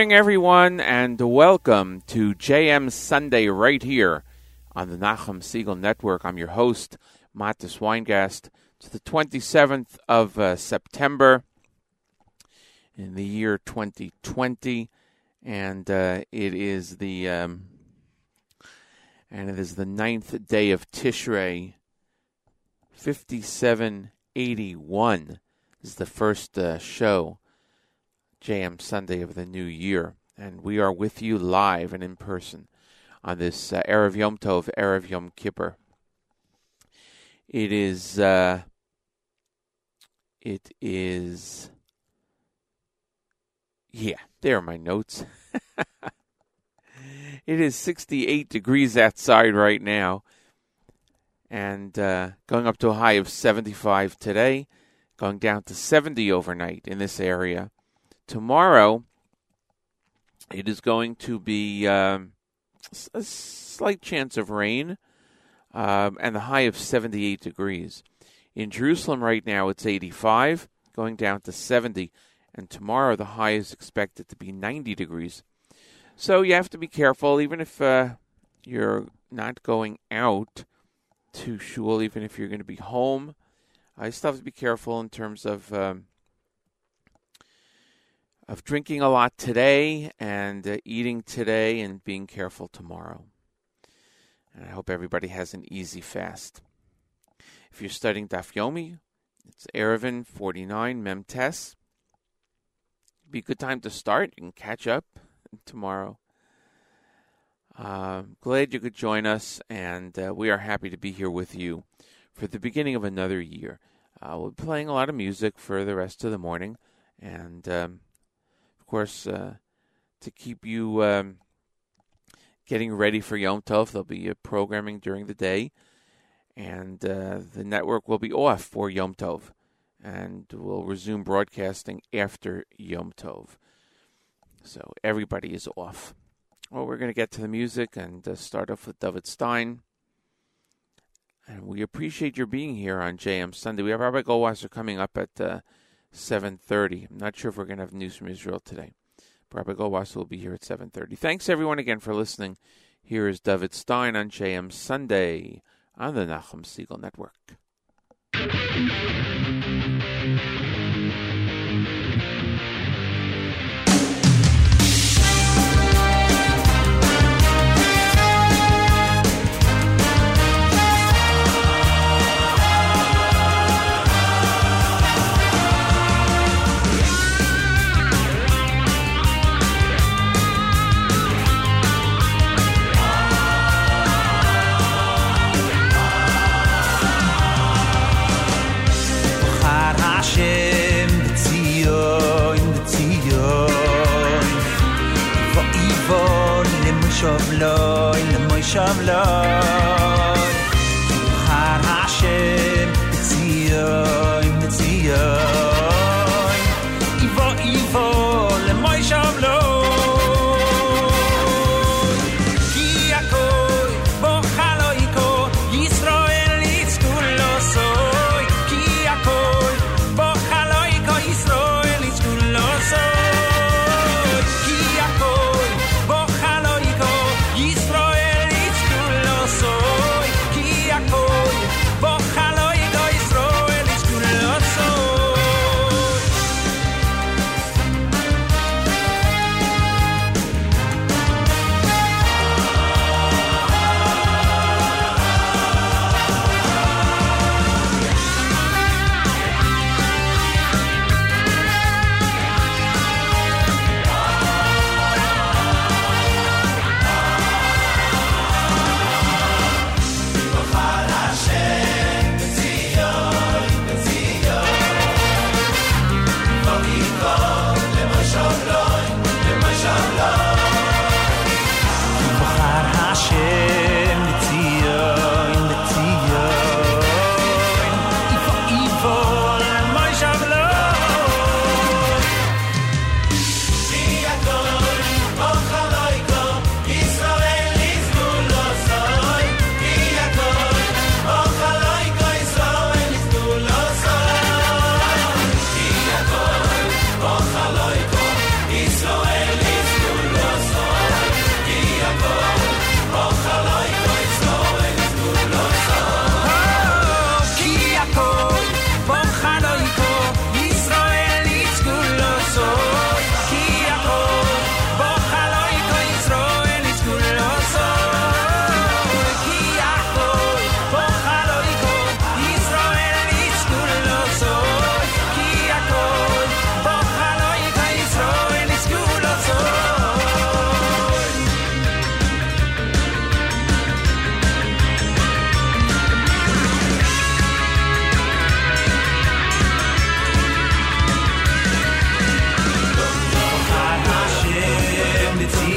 morning, everyone, and welcome to JM Sunday right here on the Nachum Segal Network. I'm your host, Matis Weingast. It's the 27th of uh, September in the year 2020, and uh, it is the um, and it is the ninth day of Tishrei, 5781. This is the first uh, show JM Sunday of the new year. And we are with you live and in person on this uh, Erev Yom Tov, Erev Yom Kippur. It is, uh, it is, yeah, there are my notes. it is 68 degrees outside right now and uh, going up to a high of 75 today, going down to 70 overnight in this area tomorrow it is going to be um, a slight chance of rain um, and the high of 78 degrees. In Jerusalem right now it's 85, going down to 70, and tomorrow the high is expected to be 90 degrees. So you have to be careful, even if uh, you're not going out to shul, even if you're going to be home. I still have to be careful in terms of um, of drinking a lot today and uh, eating today and being careful tomorrow. And I hope everybody has an easy fast. If you're studying Daf Yomi, it's Eruvin 49 Memtes. Be a good time to start. Can catch up tomorrow. Uh, glad you could join us, and uh, we are happy to be here with you for the beginning of another year. Uh, we'll be playing a lot of music for the rest of the morning, and um, course, uh, to keep you um, getting ready for Yom Tov. There'll be programming during the day, and uh, the network will be off for Yom Tov, and we'll resume broadcasting after Yom Tov. So everybody is off. Well, we're going to get to the music and uh, start off with David Stein. And we appreciate your being here on JM Sunday. We have Rabbi Goldwasser coming up at uh, 7.30. I'm not sure if we're going to have news from Israel today. Rabbi Goldwasser will be here at 7.30. Thanks, everyone, again for listening. Here is David Stein on JM Sunday on the Nachum Segal Network. Loy le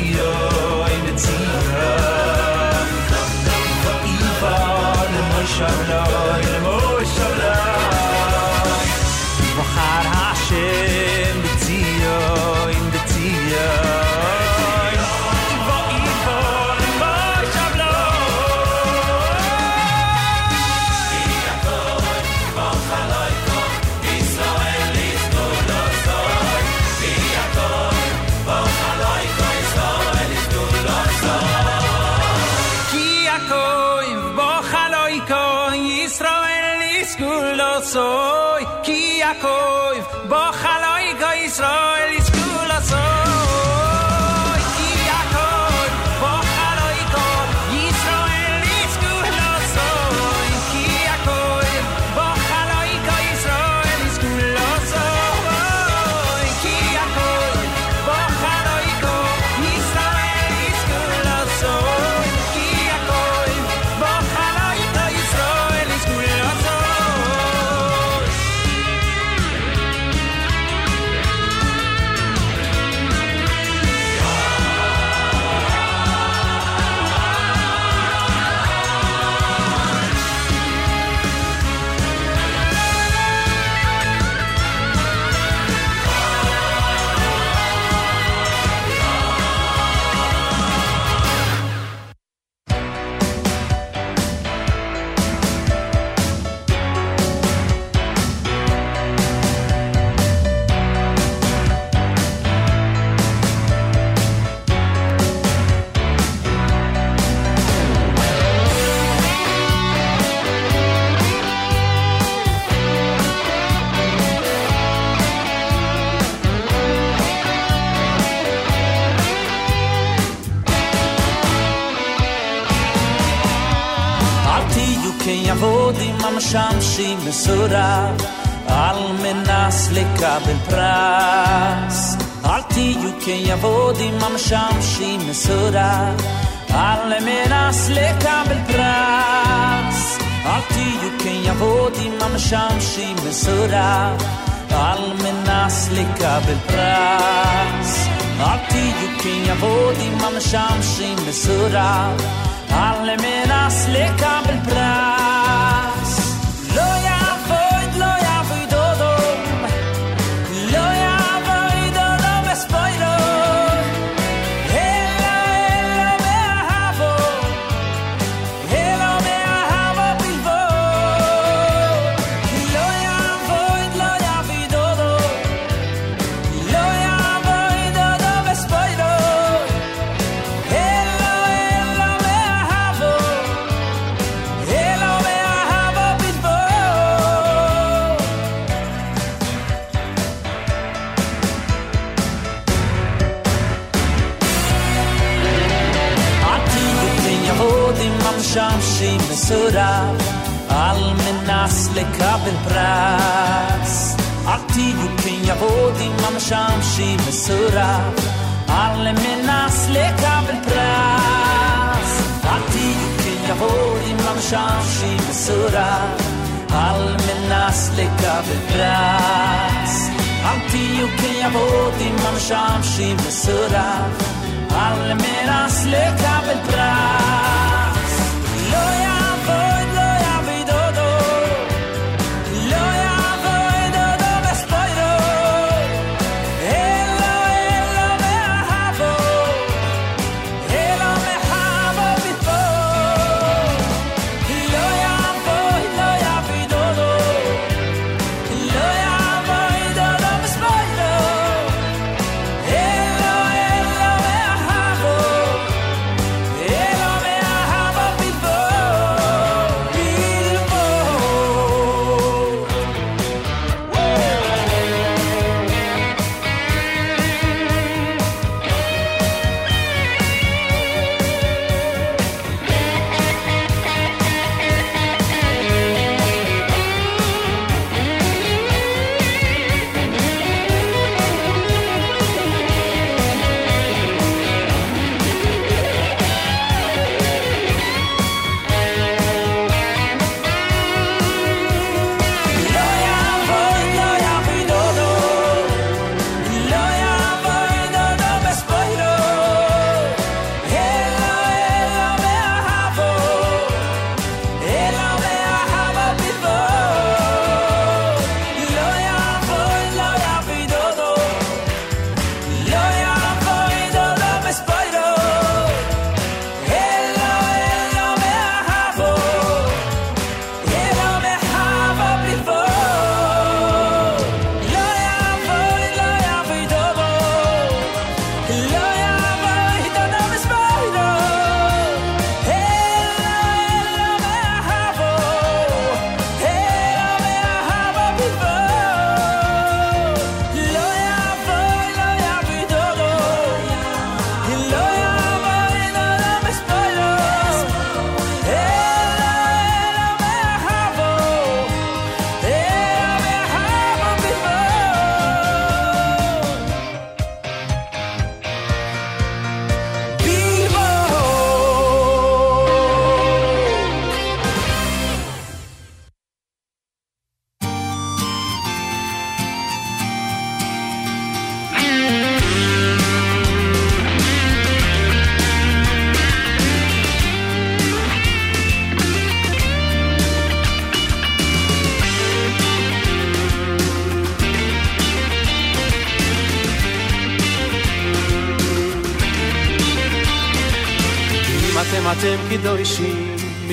radio. time Alltid Almenas kan jag få din mamma shamshi mesura Almenas lekabil praz Altiyuken yavodim mam shamshi mesura Almenas lekabil praz Altiyuken yavodim mam shamshi mesura Almenas lekabil praz شمشیر صورت حلم نسل قبل برس همتی و که یبودی من شمشیر صورت حلم نسل قبل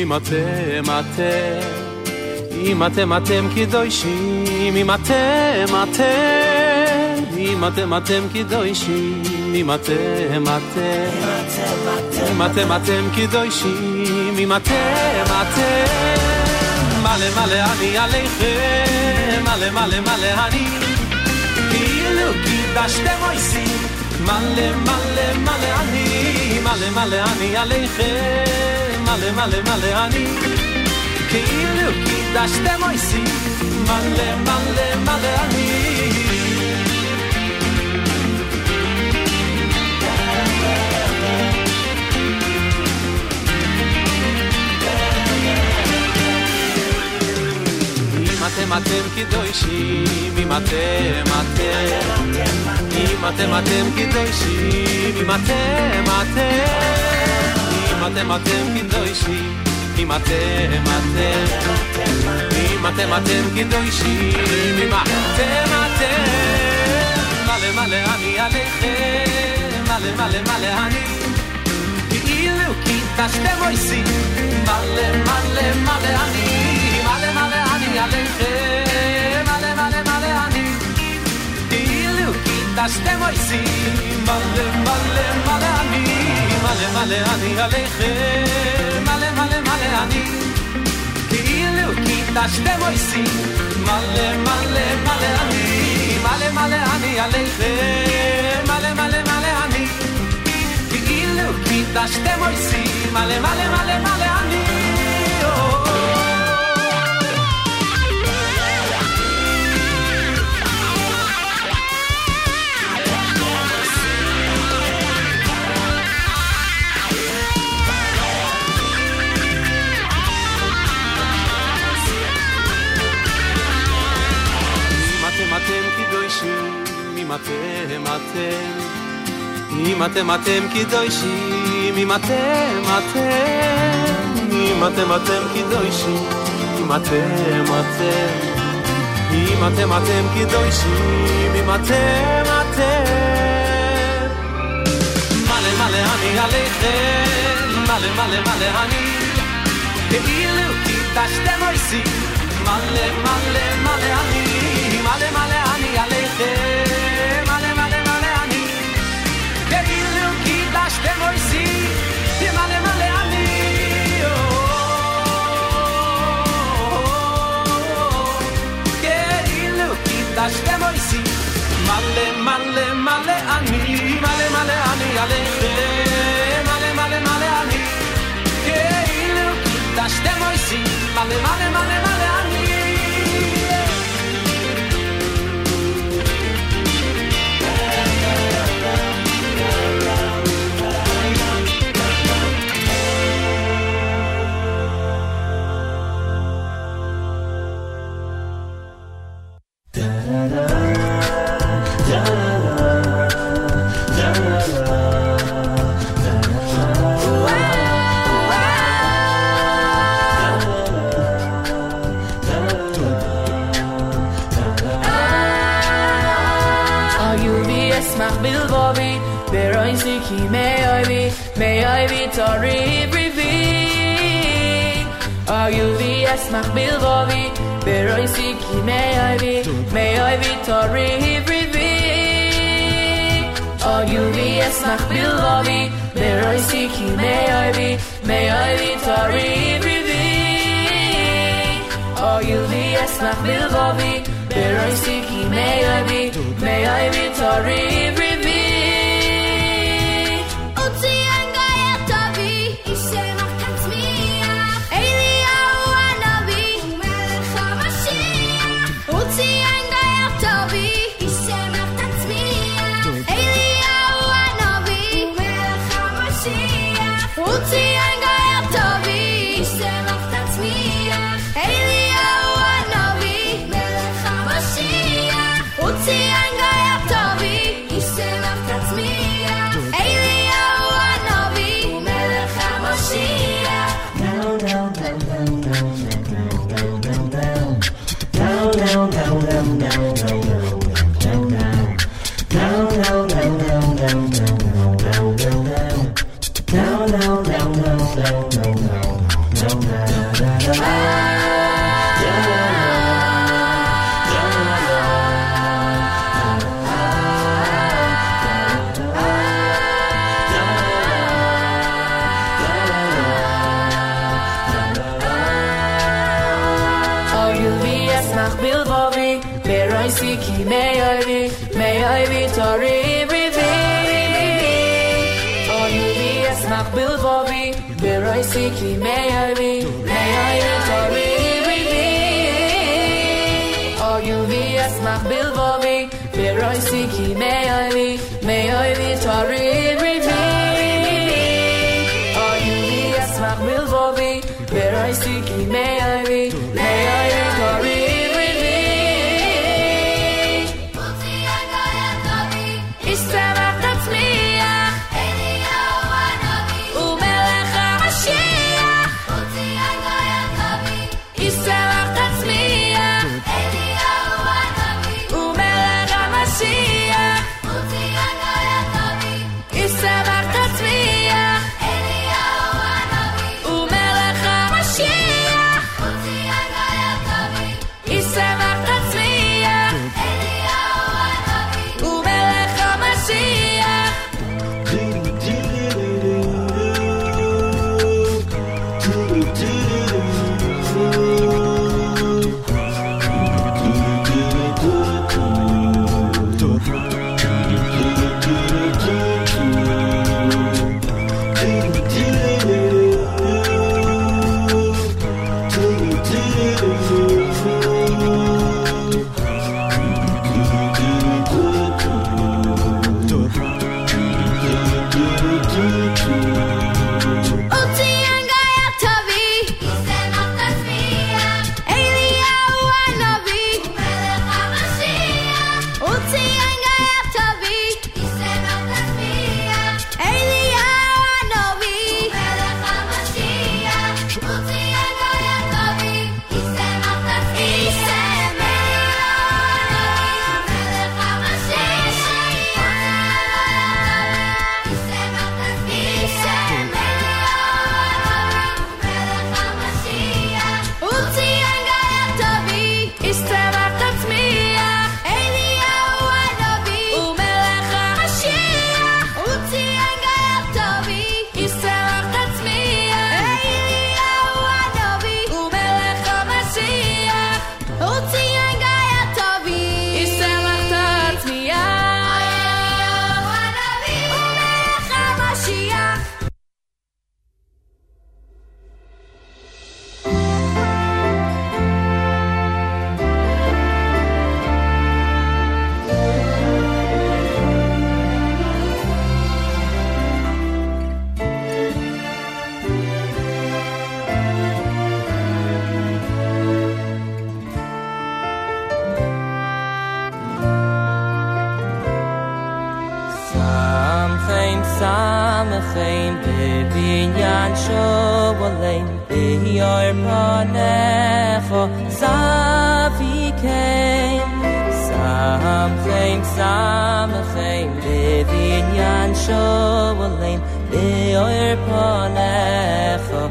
אם אתם אתם, אם אתם אתם קדושים, אם אתם אתם, אם אתם אתם קדושים, אם אתם אתם, אם אתם אתם קדושים, אם אתם אתם, מלא מלא אני עליכם, מלא מלא מלא אני, כאילו קידשתם אויסים, מלא מלא מלא אני, מלא מלא אני עליכם, מלא מלא מלא אני, כאילו קידשתם אויסים, מלא מלא מלא אני. אם אתם אתם קדושים, אם אתם אתם, אם אתם אתם קדושים, אם אתם אתם, אם אתם אתם קדושים, אם אתם אתם, אם אתם אתם קדושים, אם אתם אתם, מלא מלא אני עליכם, מלא מלא מלא אני, כאילו קידשתם אויסים, מלא מלא מלא אני, מלא מלא אני עליכם, מלא מלא מלא אני, כאילו קידשתם אויסים, מלא מלא מלא אני, מלא מלא אני עליכם, מלא מלא מלא אני, כאילו קידשתם אויסים, מלא מלא מלא אני, מלא מלא אני עליכם, מלא מלא מלא אני, כאילו קידשתם אויסים, מלא מלא מלא מלא אני, קדושים, אם אתם אתם, אם אתם אתם קדושים, אם אתם אתם, אם אתם אתם קדושים, אם אתם אתם, אם אתם אתם קדושים, אם אתם אתם, מלא מלא אני עליכם, מלא מלא מלא אני, כאילו קידשתם אויסים, מלא מלא מלא אני, מלא מלא קידשתם אויסים, מלא מלא מלא אני, מלא מלא אני עליכם, מלא מלא מלא אני, כאילו קידשתם אויסים, מלא מלא מלא מלא Beroi siki meoivi Meoivi tori brivi Ayubi esmach bilbovi? Beroi siki meoivi Meoivi tori brivi Ayubi esmach bilbovi? Beroi siki meoivi Meoivi tori brivi Ayubi esmach bilbovi? Beroi siki meoivi Meoivi tori brivi ein bebinyan sholein beyor panecho zavikein samchein samchein bebinyan sholein beyor panecho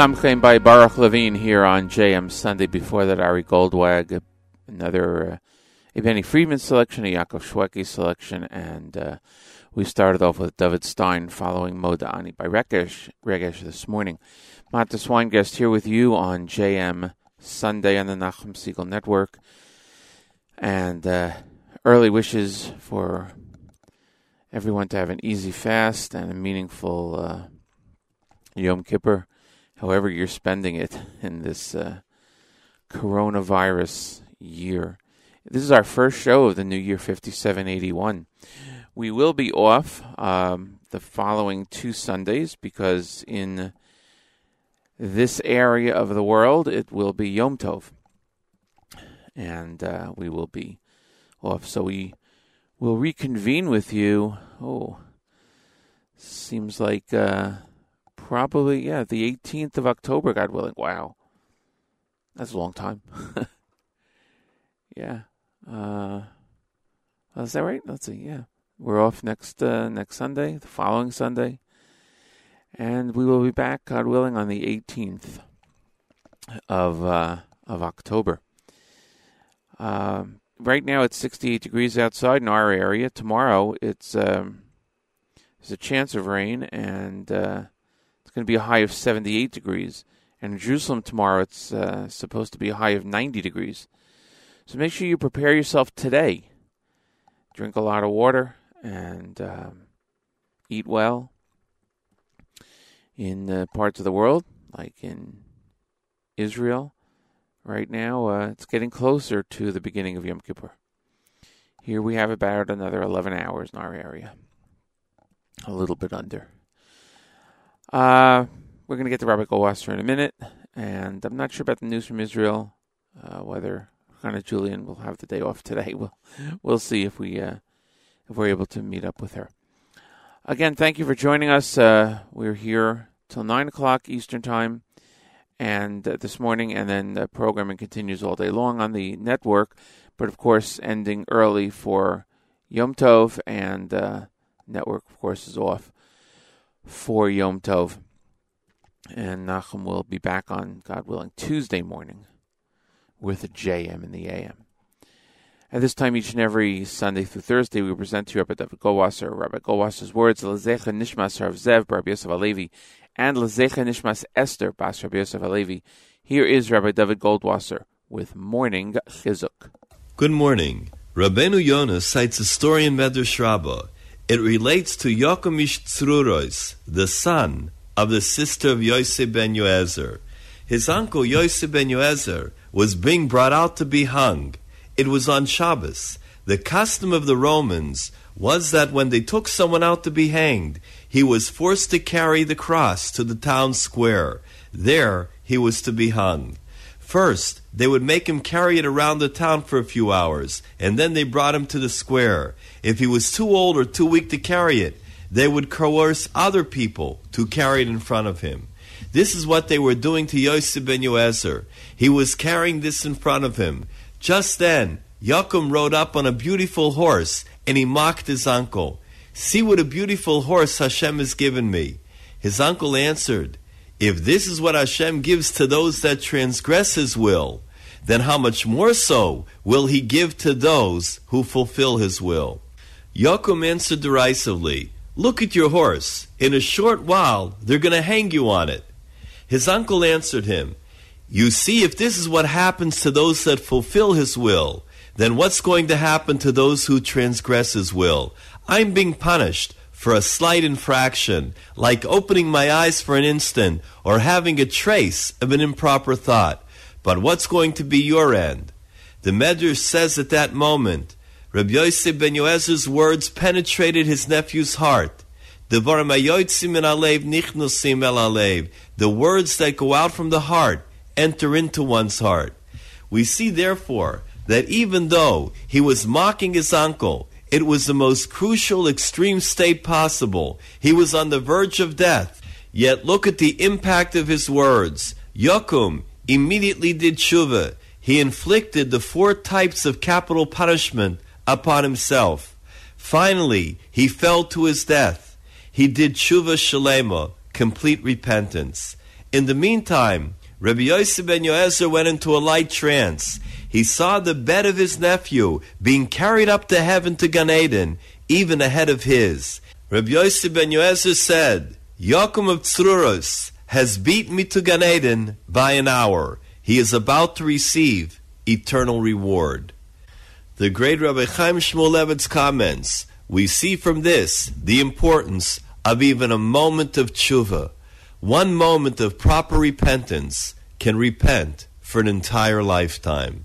Samchem by Baruch Levine here on JM Sunday. Before that, Ari Goldwag, another uh, a Benny Friedman selection, a Yaakov Shweki selection, and uh, we started off with David Stein following Moda Ani by Regesh, Regesh this morning. Matis Weingest here with you on JM Sunday on the Nachum Segal Network. And uh, early wishes for everyone to have an easy fast and a meaningful uh, Yom Kippur however you're spending it in this uh, coronavirus year. This is our first show of the new year 5781. We will be off um, the following two Sundays because in this area of the world it will be Yom Tov. And uh, we will be off. So we will reconvene with you. Oh, seems like. Uh, probably yeah the 18th of october god willing. Wow. That's a long time. Yeah. Uh is that right? Let's see. Yeah. We're off next uh, next sunday the following sunday. And we will be back god willing on the 18th of uh of october. Um right now it's 68 degrees outside in our area. Tomorrow it's um there's a chance of rain and uh it's going to be a high of 78 degrees. And in Jerusalem tomorrow, it's uh, supposed to be a high of 90 degrees. So make sure you prepare yourself today. Drink a lot of water and um, eat well. In uh, parts of the world, like in Israel, right now, uh, it's getting closer to the beginning of Yom Kippur. Here we have about another 11 hours in our area. A little bit under. Uh, we're going to get to Rabbi Goldwasser in a minute, and I'm not sure about the news from Israel. Uh, whether Hannah Julian will have the day off today, we'll we'll see if we uh, if we're able to meet up with her. Again, thank you for joining us. Uh, we're here till nine o'clock Eastern time, and uh, this morning, and then the programming continues all day long on the network. But of course, ending early for Yom Tov, and uh, network, of course, is off for Yom Tov. And Nachum will be back on, God willing, Tuesday morning with a JM in the AM. At this time, each and every Sunday through Thursday, we present to you Rabbi David Goldwasser, Rabbi Goldwasser's words, Lezecha Nishmas Rav Zev, Rabbi Yosef Alevi, and Lezecha Nishmas Esther, Bas Rabbi Yosef Alevi. Here is Rabbi David Goldwasser with Morning Chizuk. Good morning. Rabbeinu Yonah cites a story in Medrash Rabbah. It relates to Yokomish Tzrurois, the son of the sister of Yosef ben Yoezer. His uncle Yosef ben Yoezer was being brought out to be hung. It was on Shabbos. The custom of the Romans was that when they took someone out to be hanged, he was forced to carry the cross to the town square. There he was to be hung. First, they would make him carry it around the town for a few hours, and then they brought him to the square. If he was too old or too weak to carry it, they would coerce other people to carry it in front of him. This is what they were doing to Yosef ben Yoezer. He was carrying this in front of him. Just then, Yaakov rode up on a beautiful horse, and he mocked his uncle. See what a beautiful horse Hashem has given me. His uncle answered, If this is what Hashem gives to those that transgress his will, then how much more so will he give to those who fulfill his will? Yaakov answered derisively, Look at your horse. In a short while, they're going to hang you on it. His uncle answered him, You see, if this is what happens to those that fulfill his will, then what's going to happen to those who transgress his will? I'm being punished for a slight infraction, like opening my eyes for an instant or having a trace of an improper thought. But what's going to be your end? The Medrash says at that moment, Rabbi Yosef ben Yoezer's words penetrated his nephew's heart. The words that go out from the heart enter into one's heart. We see, therefore, that even though he was mocking his uncle, it was the most crucial, extreme state possible. He was on the verge of death. Yet look at the impact of his words. Yokum immediately did tshuva. He inflicted the four types of capital punishment upon himself. Finally, he fell to his death. He did tshuva shalema, complete repentance. In the meantime, Rabbi Yosef ben Yoezer went into a light trance. He saw the bed of his nephew being carried up to heaven to Gan Eden, even ahead of his. Rabbi Yosef ben Yoezer said, Yochum of Tzruros has beaten me to Gan Eden by an hour. He is about to receive eternal reward. The great Rabbi Chaim Shmulevitz comments, we see from this the importance of even a moment of tshuva. One moment of proper repentance can repent for an entire lifetime.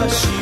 Chadash,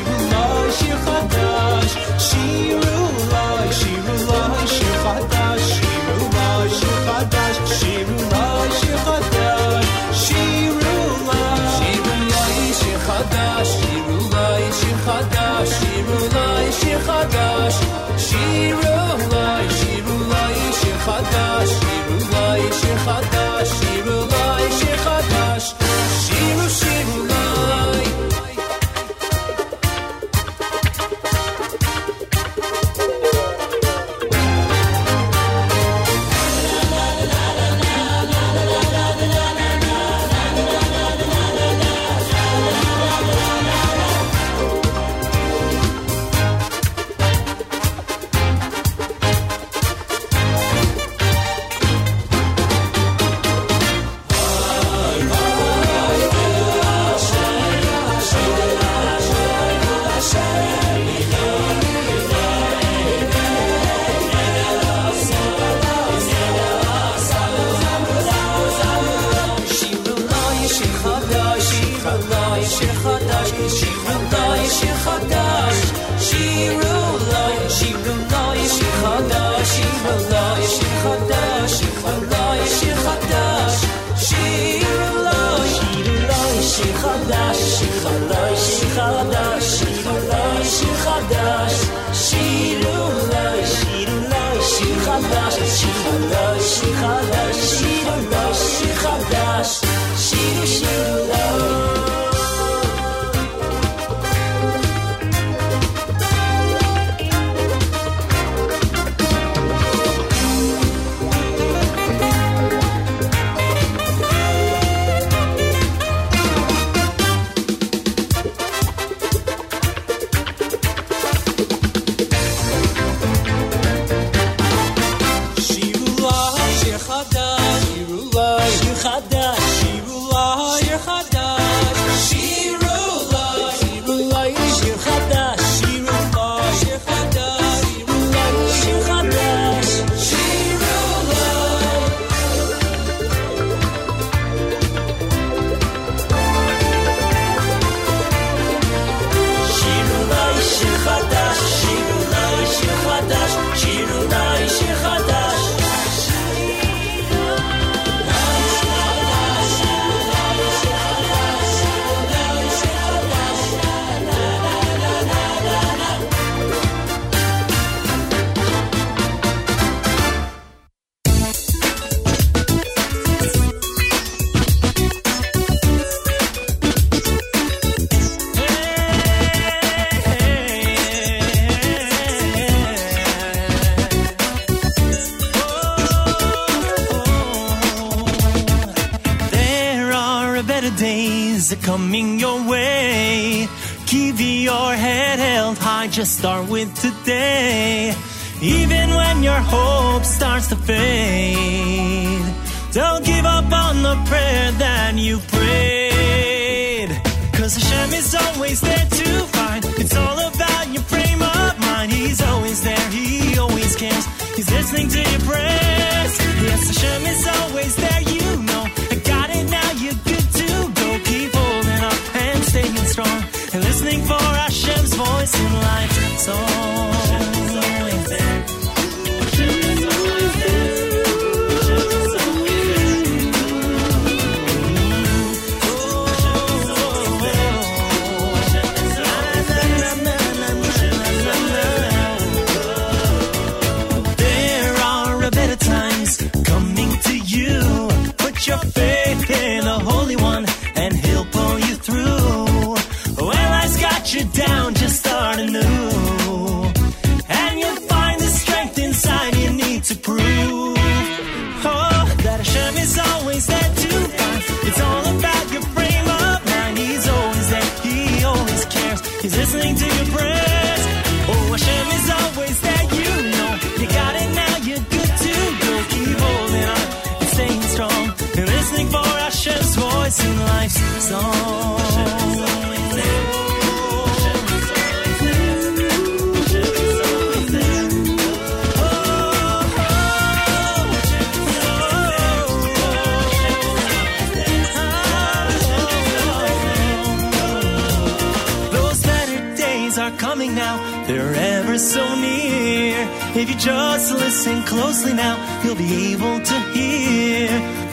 coming your way. Keep your head held high, just start with today. Even when your hope starts to fade, don't give up on the prayer that you prayed. Cause Hashem is always there to find. It's all about your frame of mind. He's always there, He always cares. He's listening to your prayers. Yes, Hashem is always there, If you just listen closely now, you'll be able to hear.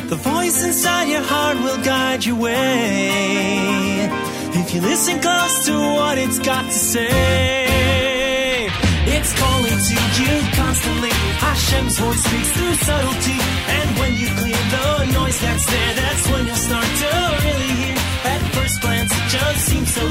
The voice inside your heart will guide your way. If you listen close to what it's got to say, it's calling to you constantly. Hashem's voice speaks through subtlety. And when you clear the noise that's there, that's when you'll start to really hear. At first glance, it just seems so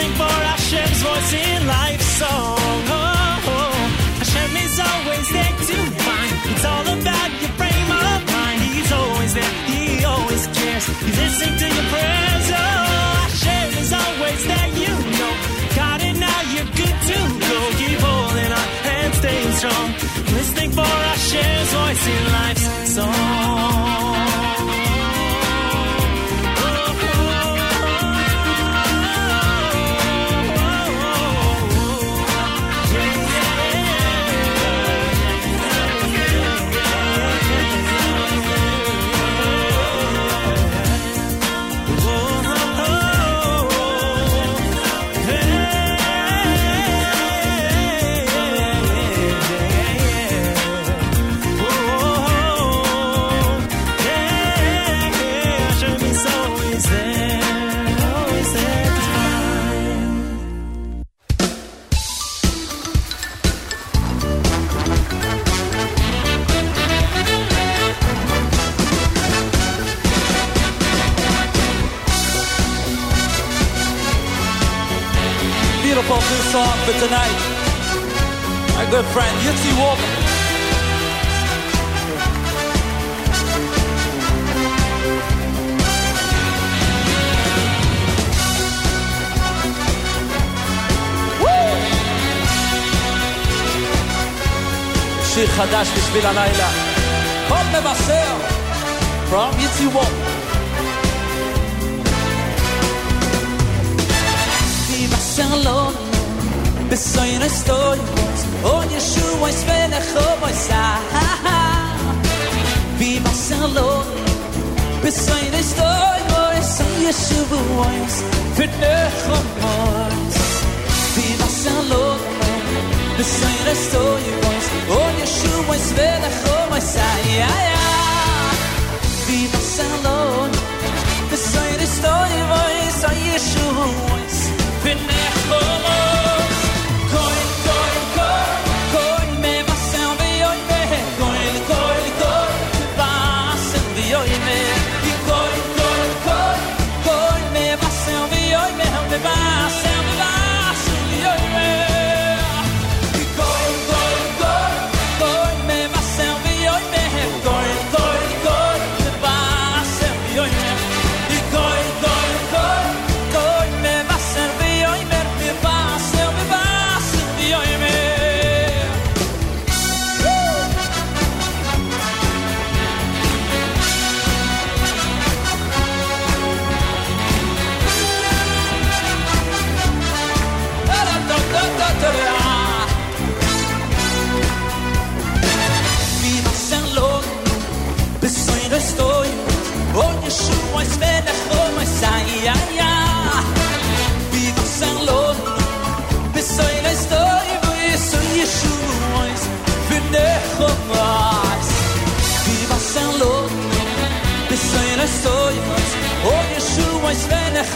Listening for Hashem's voice in life's song. Oh, oh. oh. Hashem is always there to find. It's all about your frame of mind. He's always there, He always cares. He's listening to your prayers. Oh, Hashem is always there, you know. Got it now, you're good to go. Keep holding on and staying strong. Listening for Hashem's voice in life's חדש בשביל הלילה. כל מבשר, from יצימו. תימסר לנו, בסוין הסטוימוס, עוד ישועס ולחומוס, תימסר לנו, בסוין הסטוימוס, עוד ישועס ולחומוס, תימסר לנו, בסוין הסטוימוס, on Yeshua my Svelachom my Sayaya Viva Salon The Sayyid is Toy Voice On Yeshua my Svelachom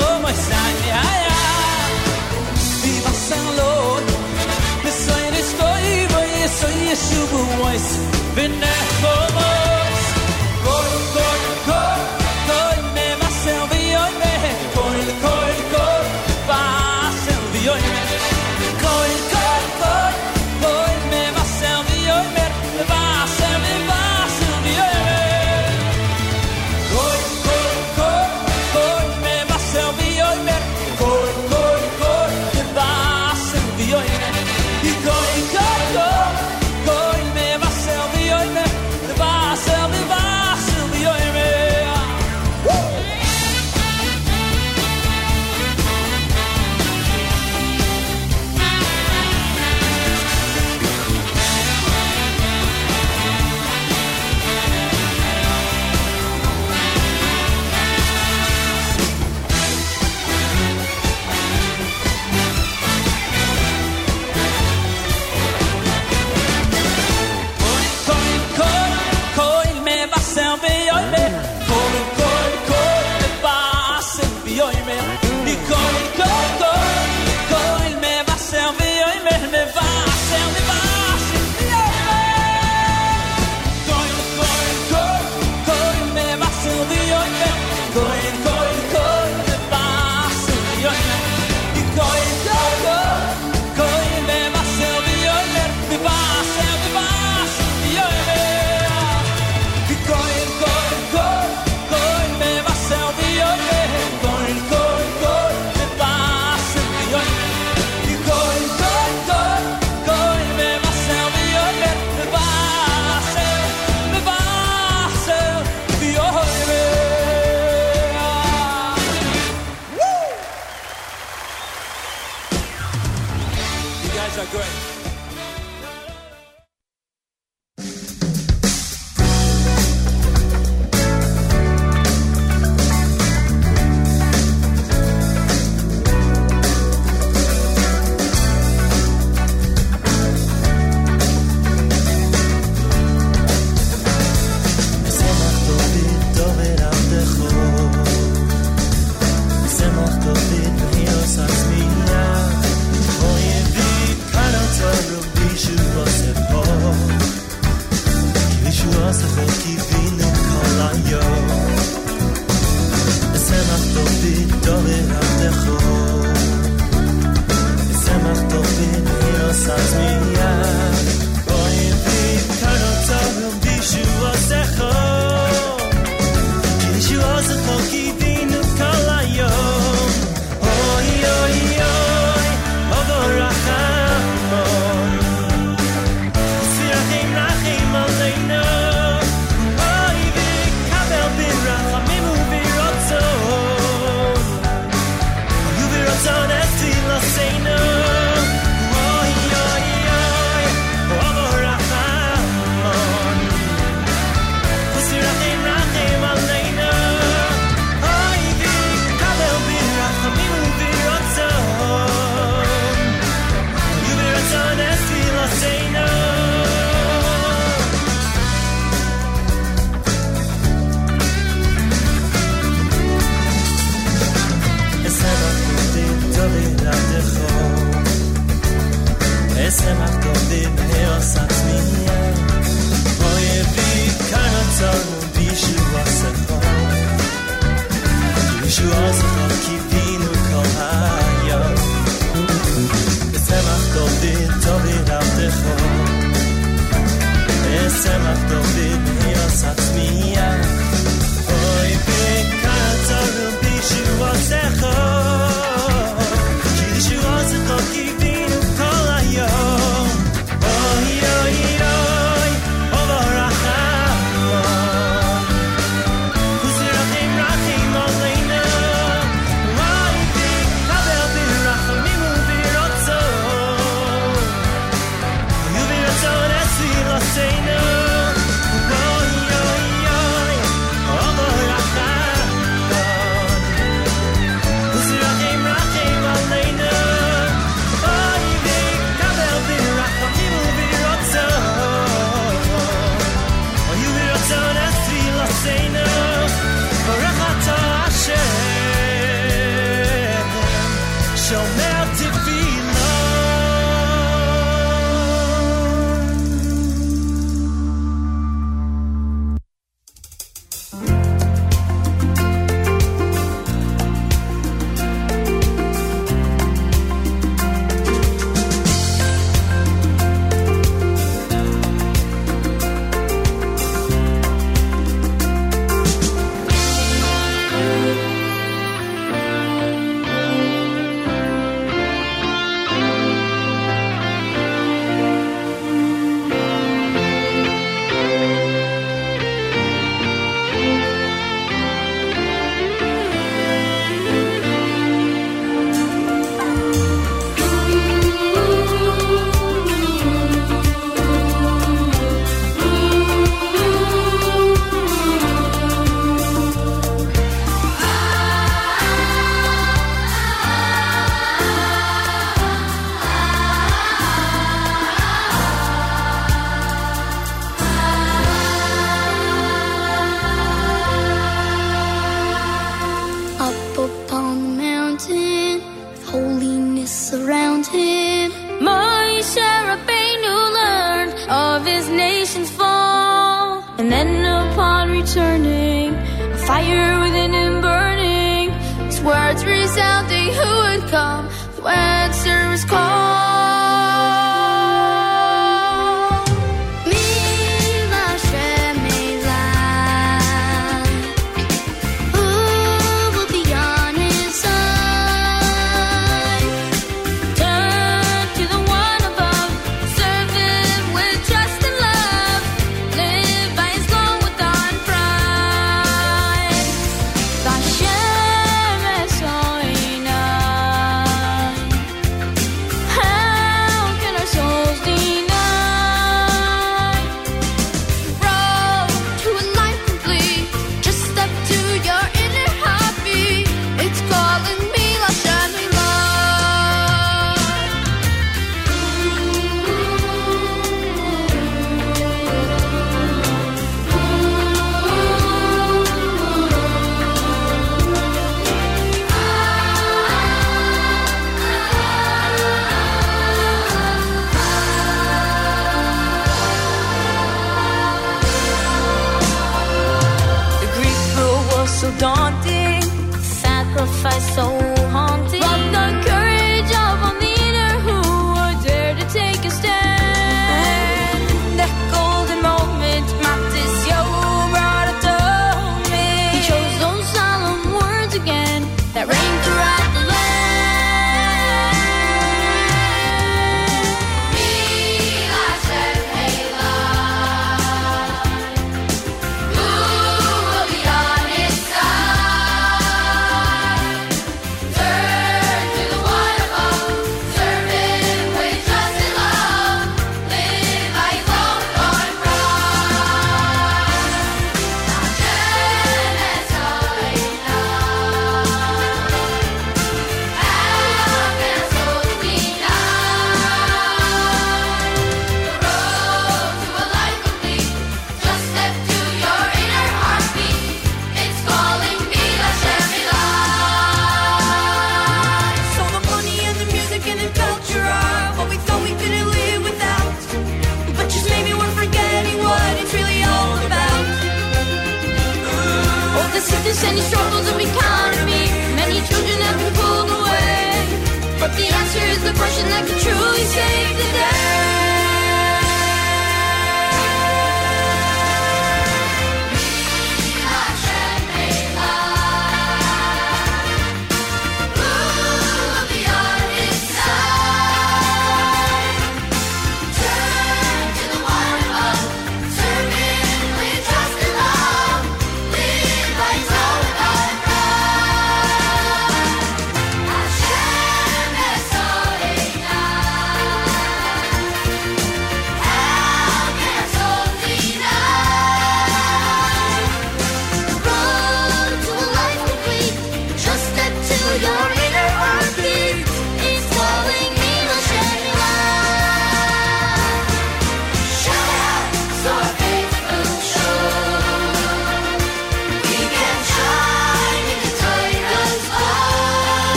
como my Ay, Lord.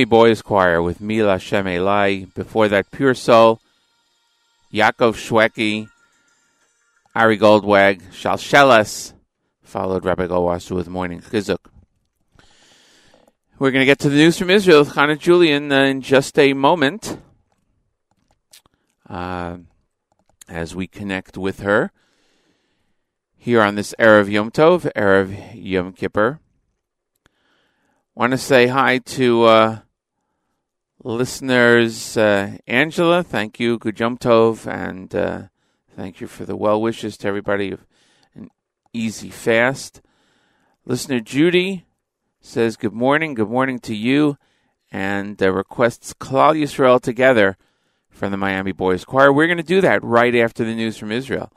Miami Boys Choir with Mila Shemelai. Before that, Pure Soul, Yaakov Shweki, Ari Goldwag, Shalshelas, followed Rabbi Goldwasser with Morning Chizuk. We're going to get to the news from Israel with Hannah Julian uh, in just a moment. Uh, as we connect with her here on this Erev Yom Tov, Erev Yom Kippur. Want to say hi to uh, listeners uh, Angela. Thank you, Yom Tov, and uh, thank you for the well wishes to everybody of an easy fast. Listener Judy says good morning, good morning to you, and uh, requests Klal Yisrael together from the Miami Boys Choir. We're going to do that right after the news from Israel.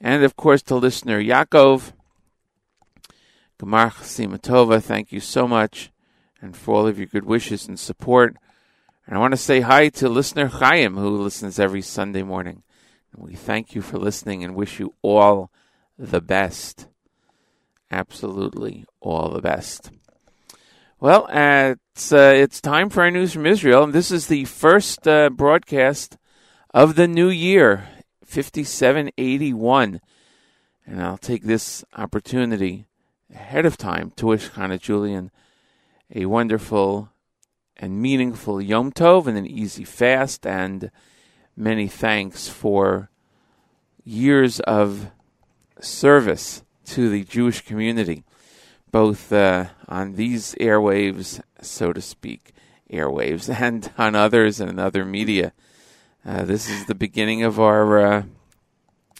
And of course, to listener Yaakov, Gemar Simatova, thank you so much, and for all of your good wishes and support. And I want to say hi to listener Chaim, who listens every Sunday morning. And we thank you for listening and wish you all the best. Absolutely all the best. Well, uh, it's, uh, it's time for our news from Israel, and this is the first uh, broadcast of the new year, 5781. And I'll take this opportunity ahead of time to wish Hannah Julian a wonderful and meaningful Yom Tov and an easy fast, and many thanks for years of service to the Jewish community, both uh, on these airwaves, so to speak, airwaves, and on others and other media. Uh, this is the beginning of our uh,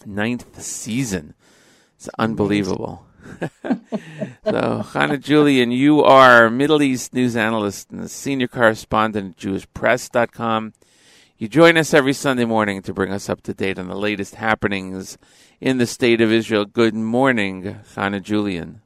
ninth season. It's unbelievable. so, Hana Julian, you are Middle East news analyst and senior correspondent at JewishPress.com. You join us every Sunday morning to bring us up to date on the latest happenings in the state of Israel. Good morning, Hana Julian.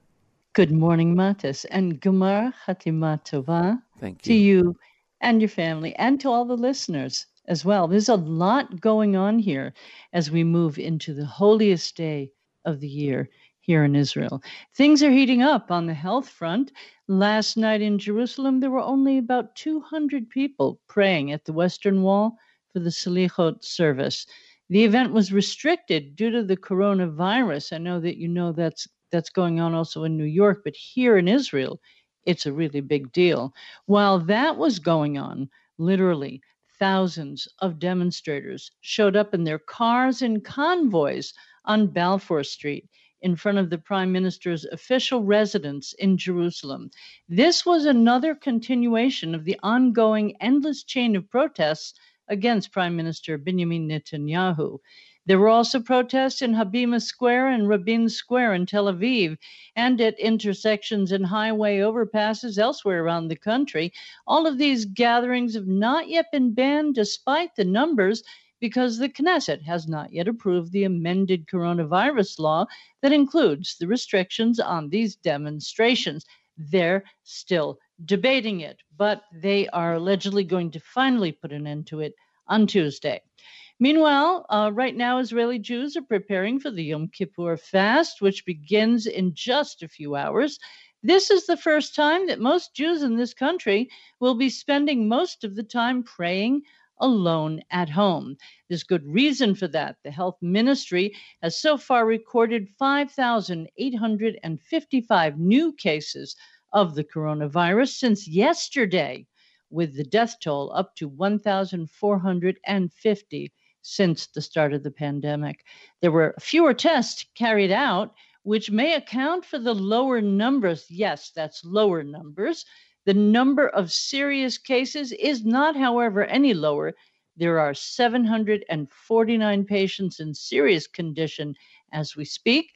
Good morning, Matis, and Gemar Chatima Tova Thank to you. you and your family, and to all the listeners as well. There's a lot going on here as we move into the holiest day of the year here in Israel. Things are heating up on the health front. Last night in Jerusalem, there were only about 200 people praying at the Western Wall for the Salichot service. The event was restricted due to the coronavirus. I know that you know that's that's going on also in New York, but here in Israel, it's a really big deal. While that was going on, literally thousands of demonstrators showed up in their cars and convoys on Balfour Street in front of the prime minister's official residence in Jerusalem. This was another continuation of the ongoing endless chain of protests against Prime Minister Benjamin Netanyahu. There were also protests in Habima Square and Rabin Square in Tel Aviv and at intersections and highway overpasses elsewhere around the country. All of these gatherings have not yet been banned despite the numbers because the Knesset has not yet approved the amended coronavirus law that includes the restrictions on these demonstrations. They're still debating it, but they are allegedly going to finally put an end to it on Tuesday. Meanwhile, uh, right now, Israeli Jews are preparing for the Yom Kippur fast, which begins in just a few hours. This is the first time that most Jews in this country will be spending most of the time praying alone at home. There's good reason for that. The health ministry has so far recorded 5,855 new cases of the coronavirus since yesterday, with the death toll up to 1,450 since the start of the pandemic. There were fewer tests carried out, which may account for the lower numbers. Yes, that's lower numbers. The number of serious cases is not, however, any lower. There are 749 patients in serious condition as we speak,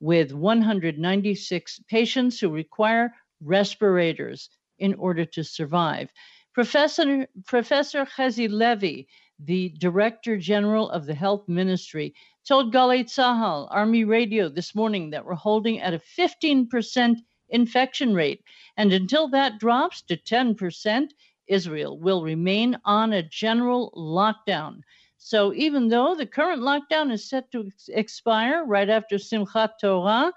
with 196 patients who require respirators in order to survive. Professor, Professor Chazi Levy, the Director General of the Health Ministry, told Galei Tzahal, Army Radio, this morning that we're holding at a 15% infection rate. And until that drops to 10%, Israel will remain on a general lockdown. So even though the current lockdown is set to ex- expire right after Simchat Torah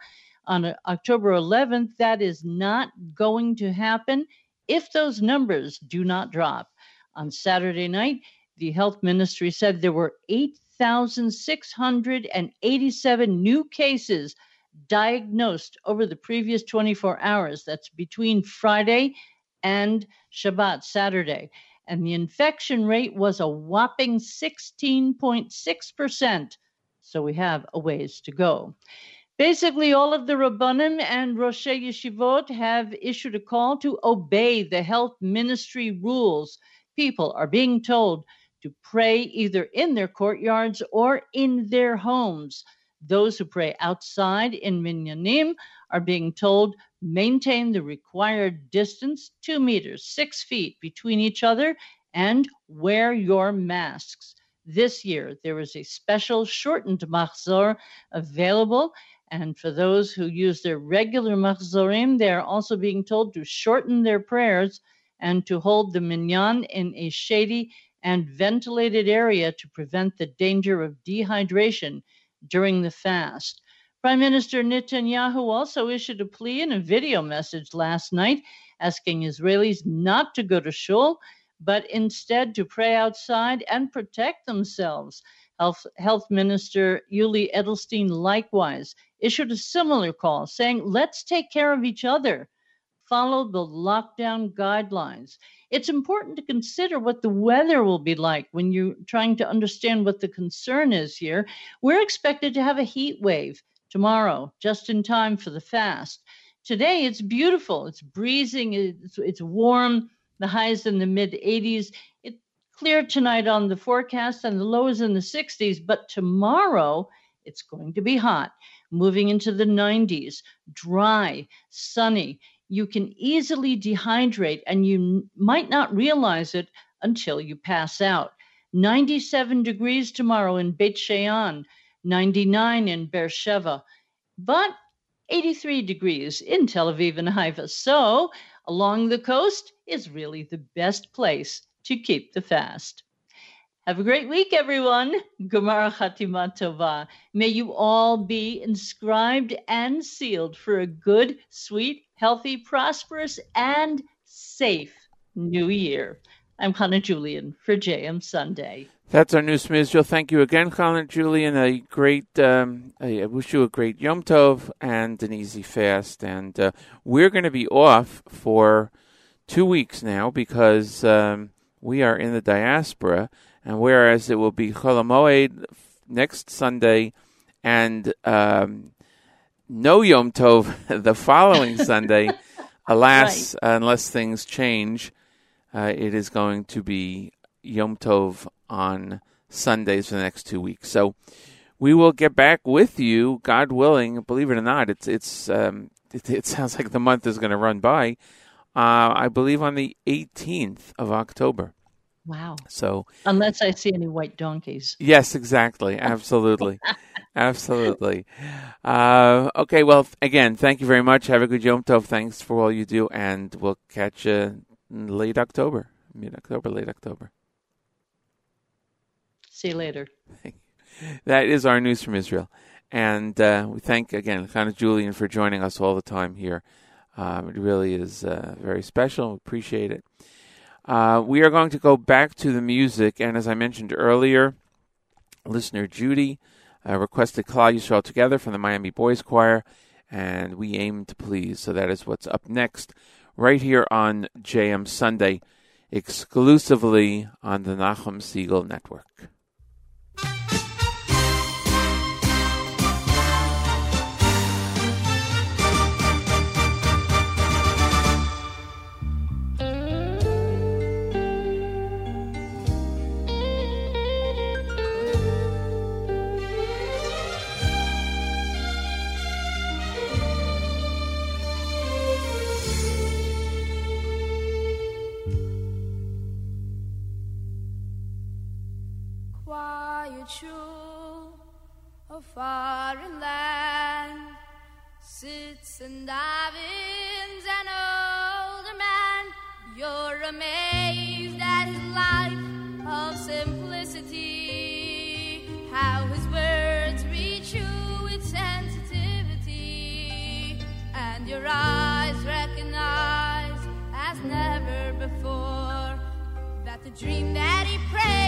on uh, October 11th, that is not going to happen if those numbers do not drop. On Saturday night, the health ministry said there were 8,687 new cases diagnosed over the previous 24 hours. That's between Friday and Shabbat, Saturday. And the infection rate was a whopping 16.6%. So we have a ways to go. Basically, all of the Rabbanim and Roshei Yeshivot have issued a call to obey the health ministry rules. People are being told to pray either in their courtyards or in their homes. Those who pray outside in minyanim are being told maintain the required distance, two meters, six feet between each other, and wear your masks. This year, there is a special shortened machzor available. And for those who use their regular machzorim, they are also being told to shorten their prayers and to hold the minyan in a shady and ventilated area to prevent the danger of dehydration during the fast. Prime Minister Netanyahu also issued a plea in a video message last night asking Israelis not to go to shul, but instead to pray outside and protect themselves. Health, Health Minister Yuli Edelstein likewise issued a similar call saying, let's take care of each other. Follow the lockdown guidelines. It's important to consider what the weather will be like when you're trying to understand what the concern is here. We're expected to have a heat wave tomorrow, just in time for the fast. Today, it's beautiful. It's breezing, it's, it's warm. The highs in the mid 80s. It's clear tonight on the forecast, and the lows in the 60s. But tomorrow, it's going to be hot, moving into the 90s, dry, sunny. You can easily dehydrate, and you might not realize it until you pass out. 97 degrees tomorrow in Beit Shean, 99 in Beersheba. But 83 degrees in Tel Aviv and Haifa. So, along the coast is really the best place to keep the fast. Have a great week, everyone. Gemar Chatima Tova. May you all be inscribed and sealed for a good, sweet, healthy, prosperous, and safe new year. I'm Hana Julian for JM Sunday. That's our news from Israel. Thank you again, Hana Julian. A great, um, I wish you a great Yom Tov and an easy fast. And uh, we're going to be off for two weeks now because um, we are in the diaspora. And whereas it will be Chol Hamoed next Sunday and um, no Yom Tov the following Sunday, alas, unless things change, uh, it is going to be Yom Tov on Sundays for the next two weeks. So we will get back with you, God willing. Believe it or not, it's it's um, it, it sounds like the month is going to run by. Uh, I believe on the 18th of October. Wow. So Unless I see any white donkeys. Yes, exactly. Absolutely. Absolutely. Uh, okay, well, again, thank you very much. Have a good Yom Tov. Thanks for all you do, and we'll catch you in late October, mid October, late October. See you later. That is our news from Israel. And uh, we thank, again, Hana Julian for joining us all the time here. Um, it really is uh, very special. We appreciate it. Uh, we are going to go back to the music, and as I mentioned earlier, listener Judy uh, requested Klal Yisrael Together from the Miami Boys Choir, and we aim to please. So that is what's up next, right here on JM Sunday, exclusively on the Nachum Segal Network. Foreign land, sits and davens an older man. You're amazed at his life of simplicity, how his words reach you with sensitivity, and your eyes recognize as never before that the dream that he prays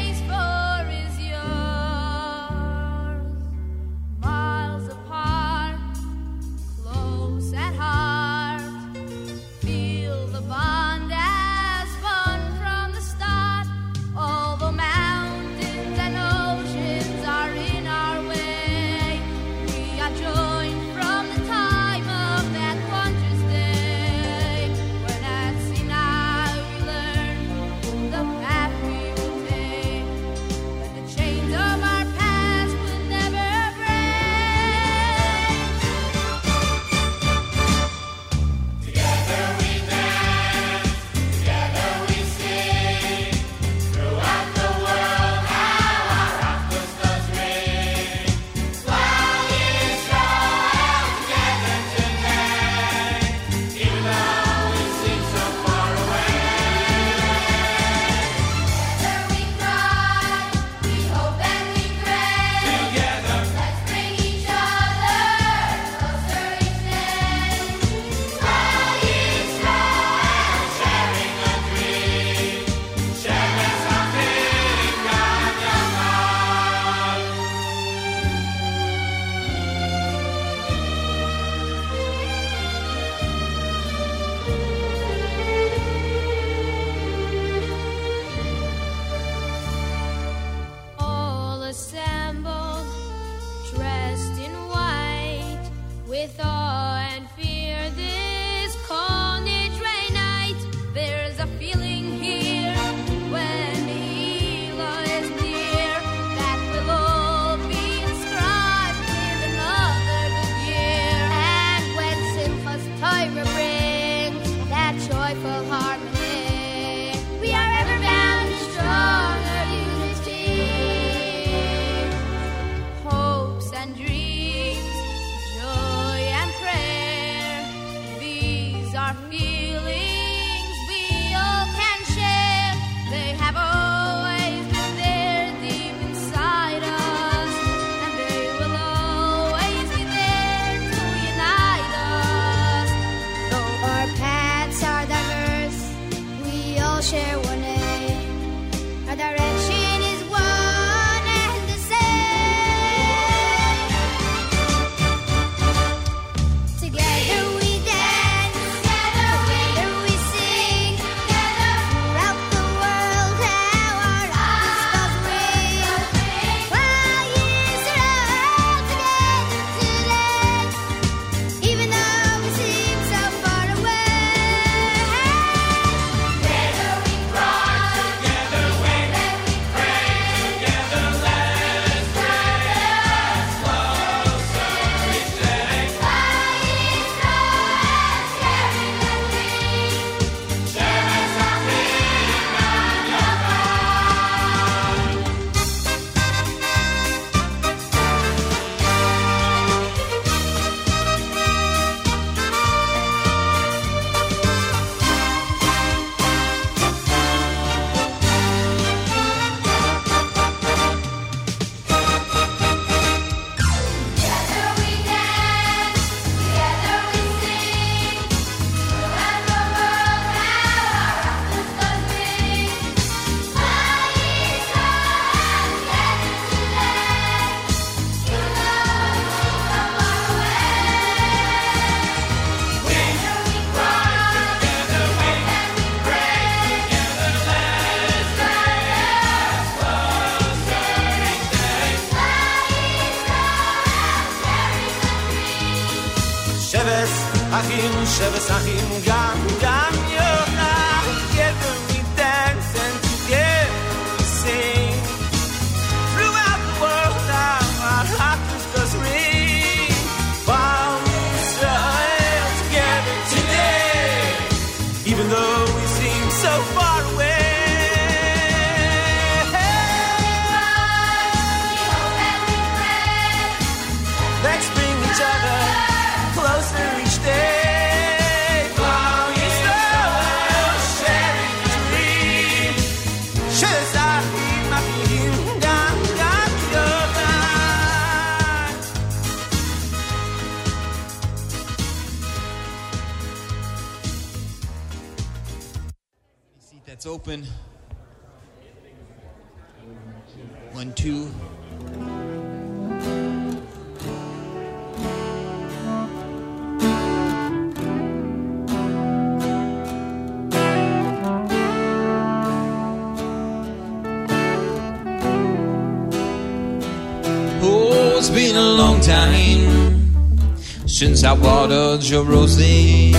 since I watered your roses.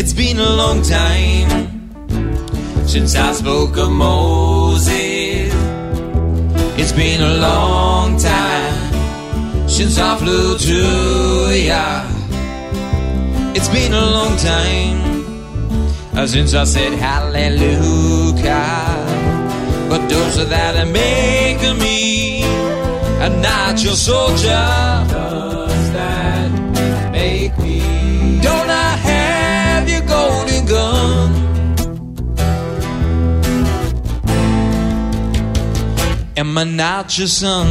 It's been a long time since I spoke of Moses. It's been a long time since I flew to ya. It's been a long time uh, since I said hallelujah. But those that are making me not your soldier. I not your son?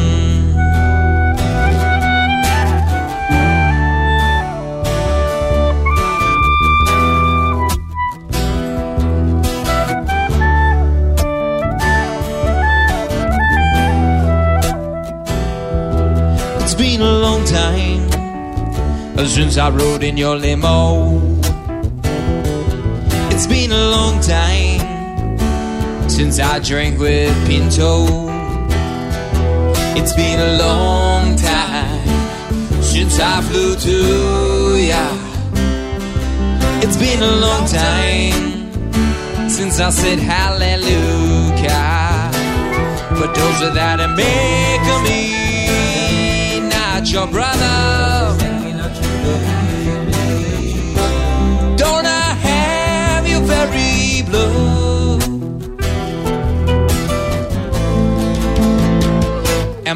It's been a long time since I rode in your limo. It's been a long time since I drank with Pinto. A long time since I flew to ya. It's been a long time since I said hallelujah. But those that are making me not your brother. Don't I have your very blood?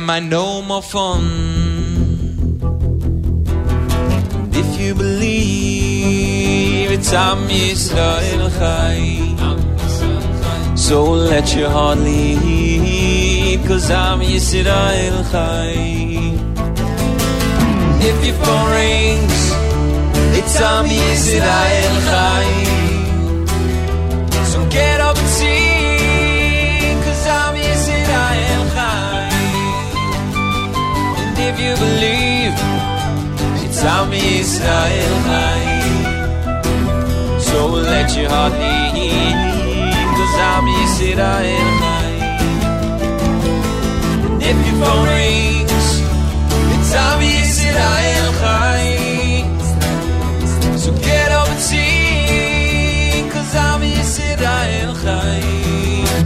am I no more fun? And if you believe it's Am Yisrael Chai, so let your heart lead, cause Am Yisrael Chai. If your phone rings, it's Am Yisrael Chai. believe. It's Itam Yisrael Chai So let your heart lean Cause I'm your Yisrael Chai And if your phone rings it's Itam Yisrael Chai So get up and see Cause I'm your Yisrael Chai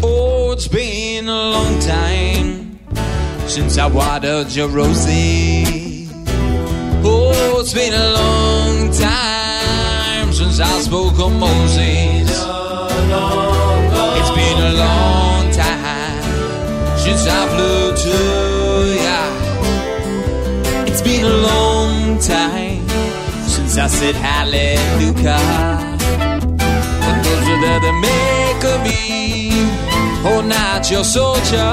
Oh, it's been a long time since I watered your roses, Oh, it's been a long time since I spoke of Moses. It's been a long time since I flew to ya. It's been a long time since I said hallelujah. But those make of me. Oh, not your soldier.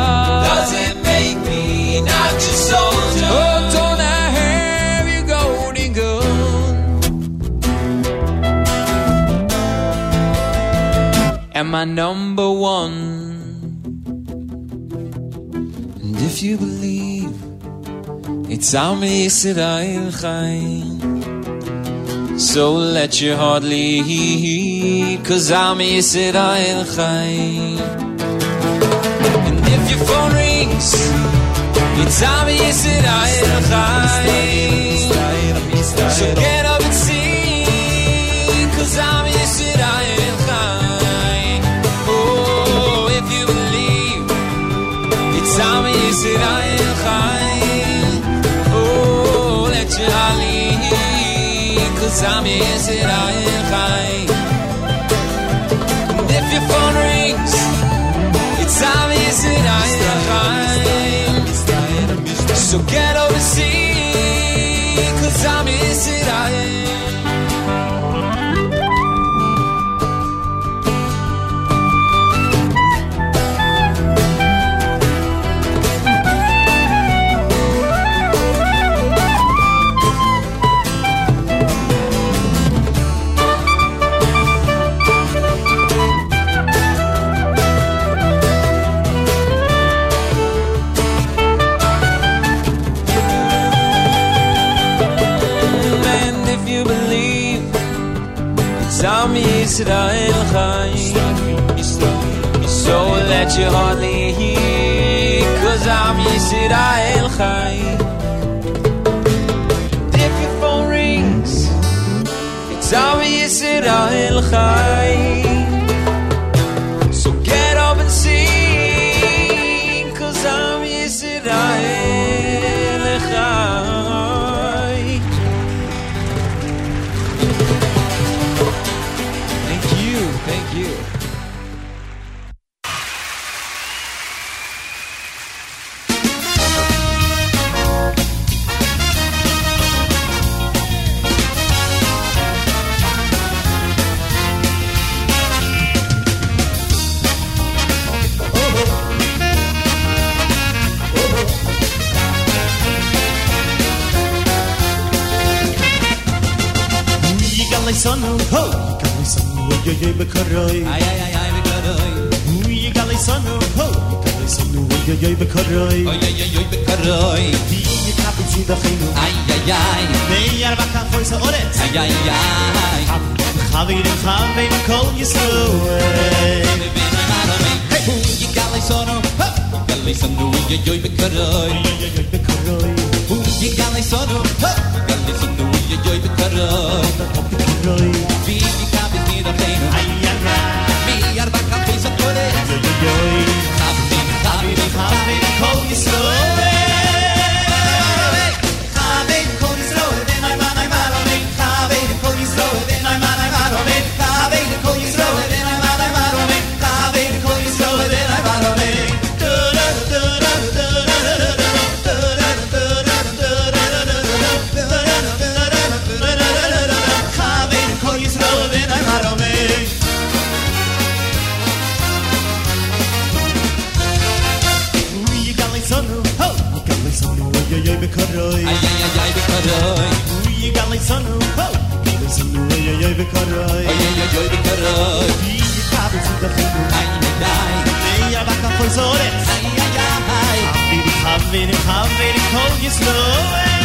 Does it make me? not your soldier. Oh, don't I have your golden gun? Am I number one? And if you believe it's Am Yisrael so let your heart lead, cause Am Yisrael And if your phone rings, it's obvious that I am high. Get see, I am high. Oh, if you believe, it's. Oh, let I am. And if your phone rings, it's obvious that I high. So get over overseas, cause I miss it, I am. Israel Chaim So let your heart lay here Cause I'm Yisrael Chai. If your phone rings It's I'm Yisrael Chai. oye bekaroy ay ay ay ay bekaroy uye galay sonu ho. Galay sonu oye oye bekaroy oye oye oye bekaroy di ye kap zi da khinu ay ay ay me yar ba kan foy so ore ay ay ay khavir khavir kol yisroy uye galay sonu ho! Galay sonu oye oye bekaroy oye oye bekaroy uye galay sonu ho. Galay sonu oye oye bekaroy Vi been a plane. Ay, ay, ay. Diyarbakır Happy, happy, happy yo, yo. Habibim, habibim. سنم بزن وای یای بکارای یای یای بکارای بی کابل سید خیلی این دای نیا بکا فزوره ای ای ای خبری خبری خبری کوی سلوه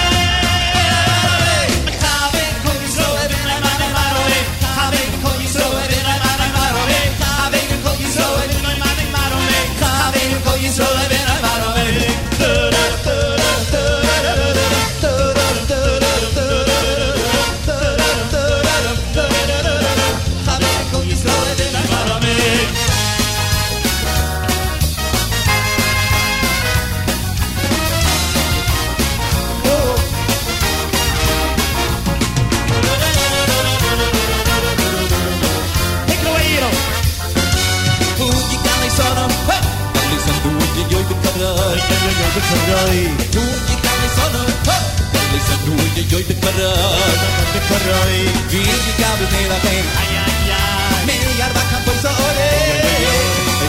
Tu ikan di sana, ha. Di sana tu je joy tak berat, tak berat. Di sini kau beri la pen, ayah ayah. Meyar bakam pun seorang.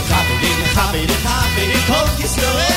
Kau beri, kau beri, kau beri, kau beri. Kau kisah.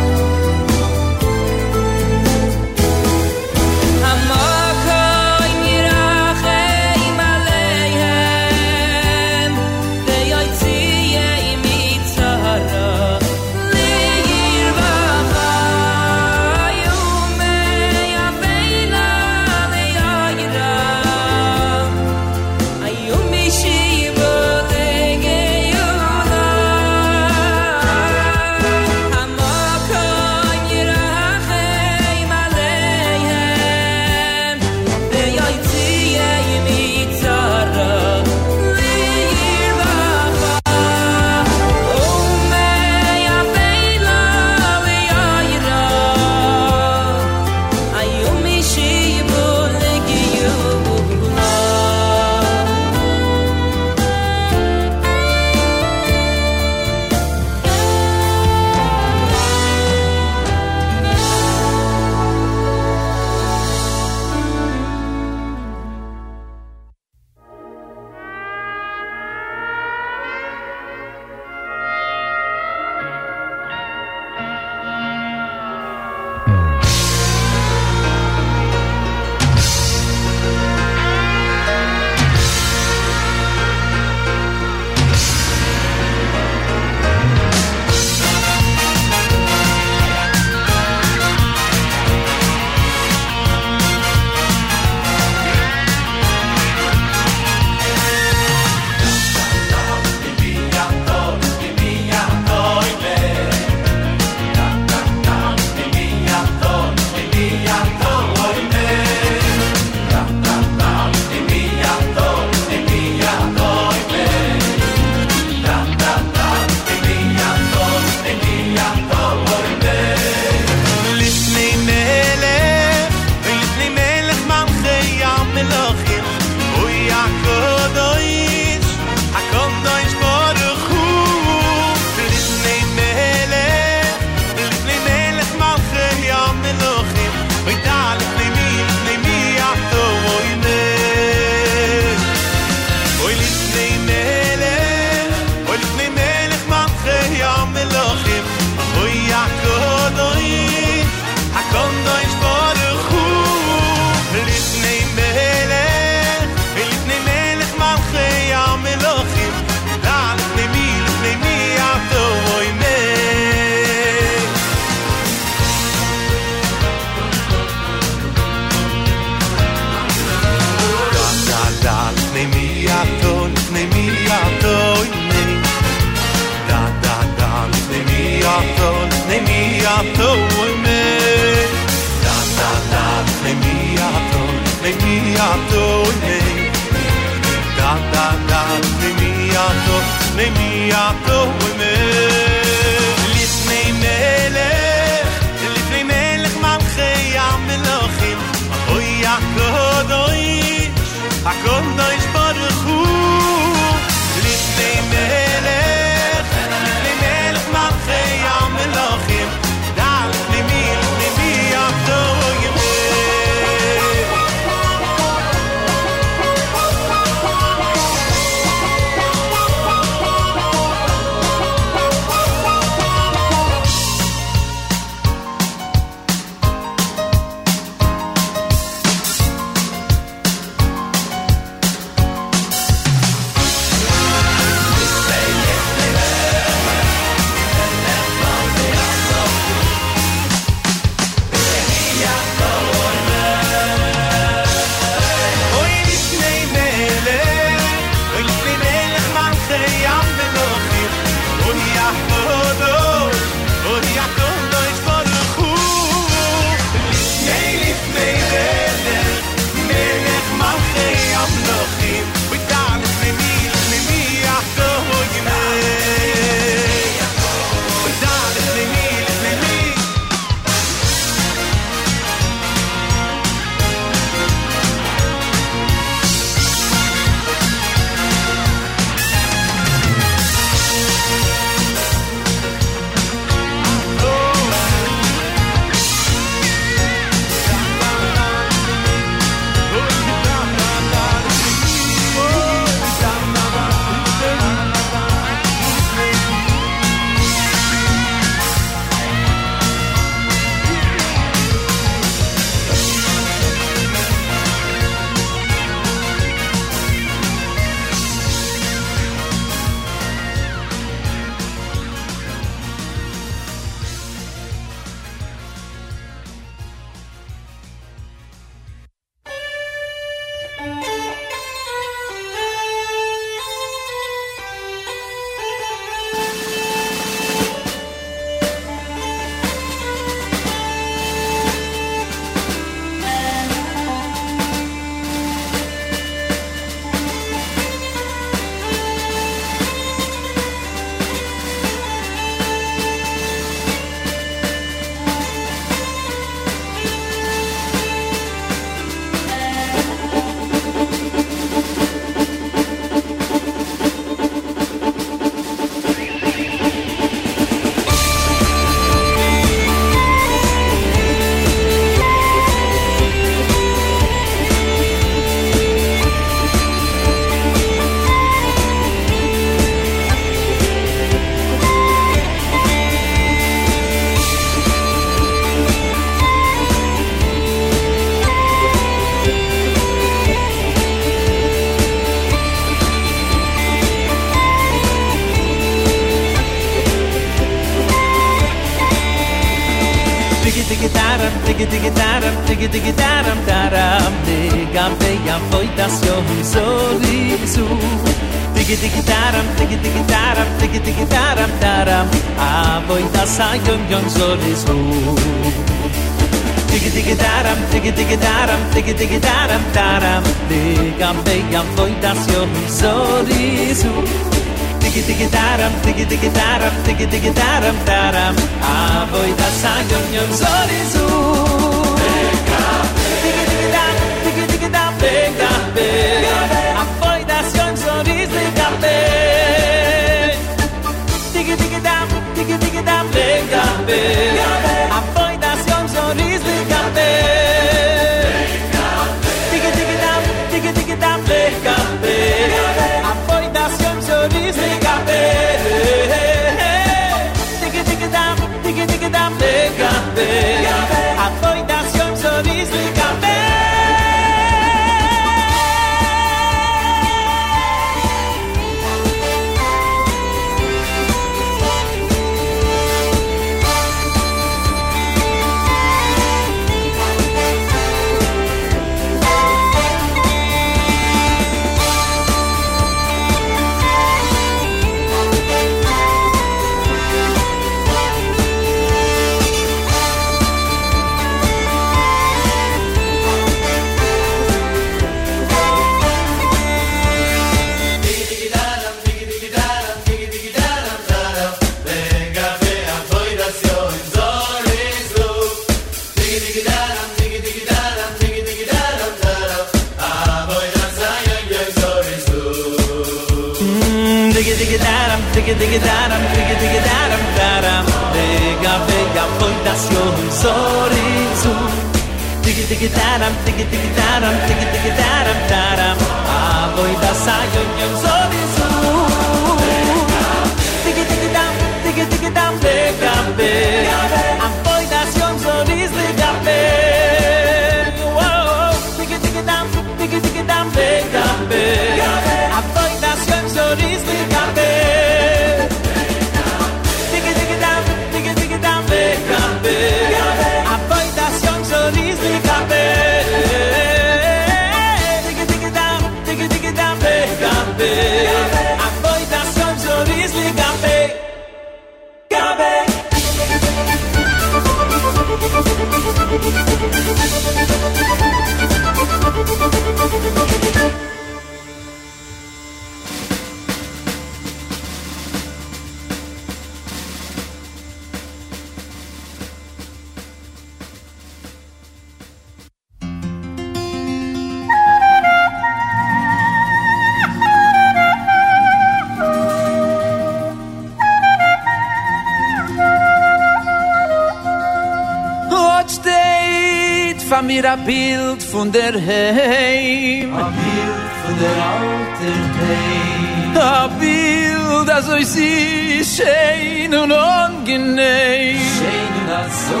Von der Heim. Ein Bild von der alten Heim. Ein Bild, das euch sie schön und angenehm. Schön und so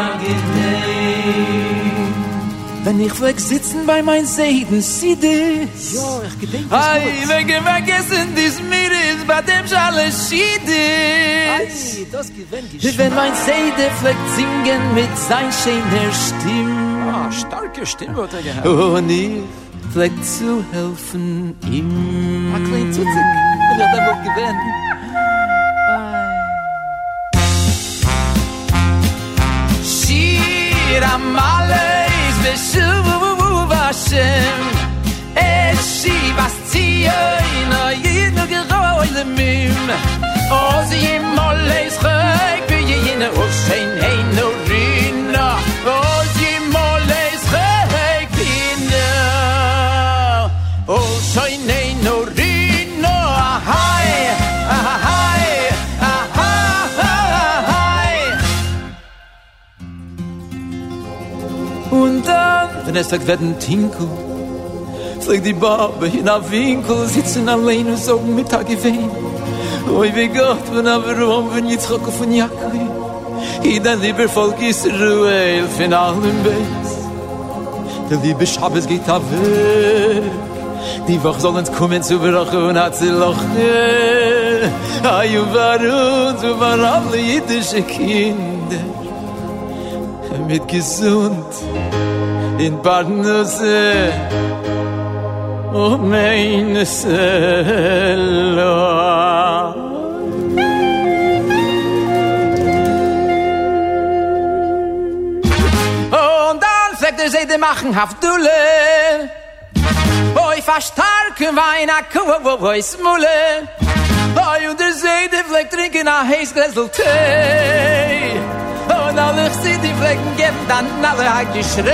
angenehm. Wenn ich fleck sitzen bei mein Seiden, sieh das. Ja, ich gedenk das Ei, wegen vergessen dies mir ist, bei dem Schale schied ist. das gewinnt Wenn mein Seide fleckt singen mit sein schöner Stimme. leuke Stimmwörter gehabt. Oh, nee, vielleicht zu helfen ihm. Ein kleiner Zutzig, wenn ich dann wohl gewinnt. Shir amales beshuv Hashem Es shivas tzion o yid no geroi lemim Oz yim oles chayk v'yine oshein hein no rim es sagt, werden Tinkel, fliegt die Barbe in a Winkel, sitzen allein und so Mittag gewehen. Oi, wie Gott, wenn aber rum, wenn Yitzchak von Jakri, i dein lieber Volk Israel, von allen Beis. Der liebe Schabes geht a weg, die Woche soll uns kommen zu Brache und hat sie loche. Ayu war uns, und war alle jüdische Kinder. mit gesund in Barnuse oh meine Seele. Und dann fleckt er sie die machen Hafdulle Oi, verstarken Wein, a Kuh, wo, wo, is Mulle. Oi, und der Seide fleckt trinken a heiß Gläsel Tee Und alle ich sie die Flecken geben, dann alle hat geschreit.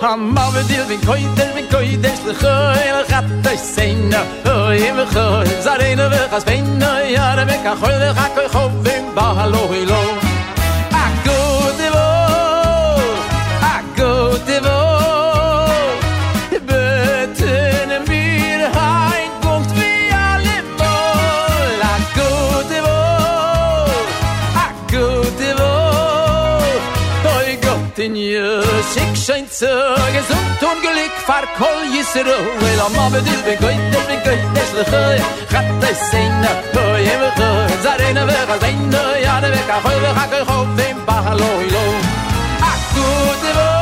Am Mauer dir, bin koi der, wie koi der, schlu choi, lach hat euch seine, hoi, im choi, zareine, wie chas beine, jare, mekach, hoi, lach hat euch hoi, im Bahalo, hoi, lach. schick schein zu gesund und glück, far kol yisro. Wel am aber dit begoit dit begoit des leche hat des sein hoy im go zarena we gazain no ja de ka hoy we ka hoy im bahalo ilo akut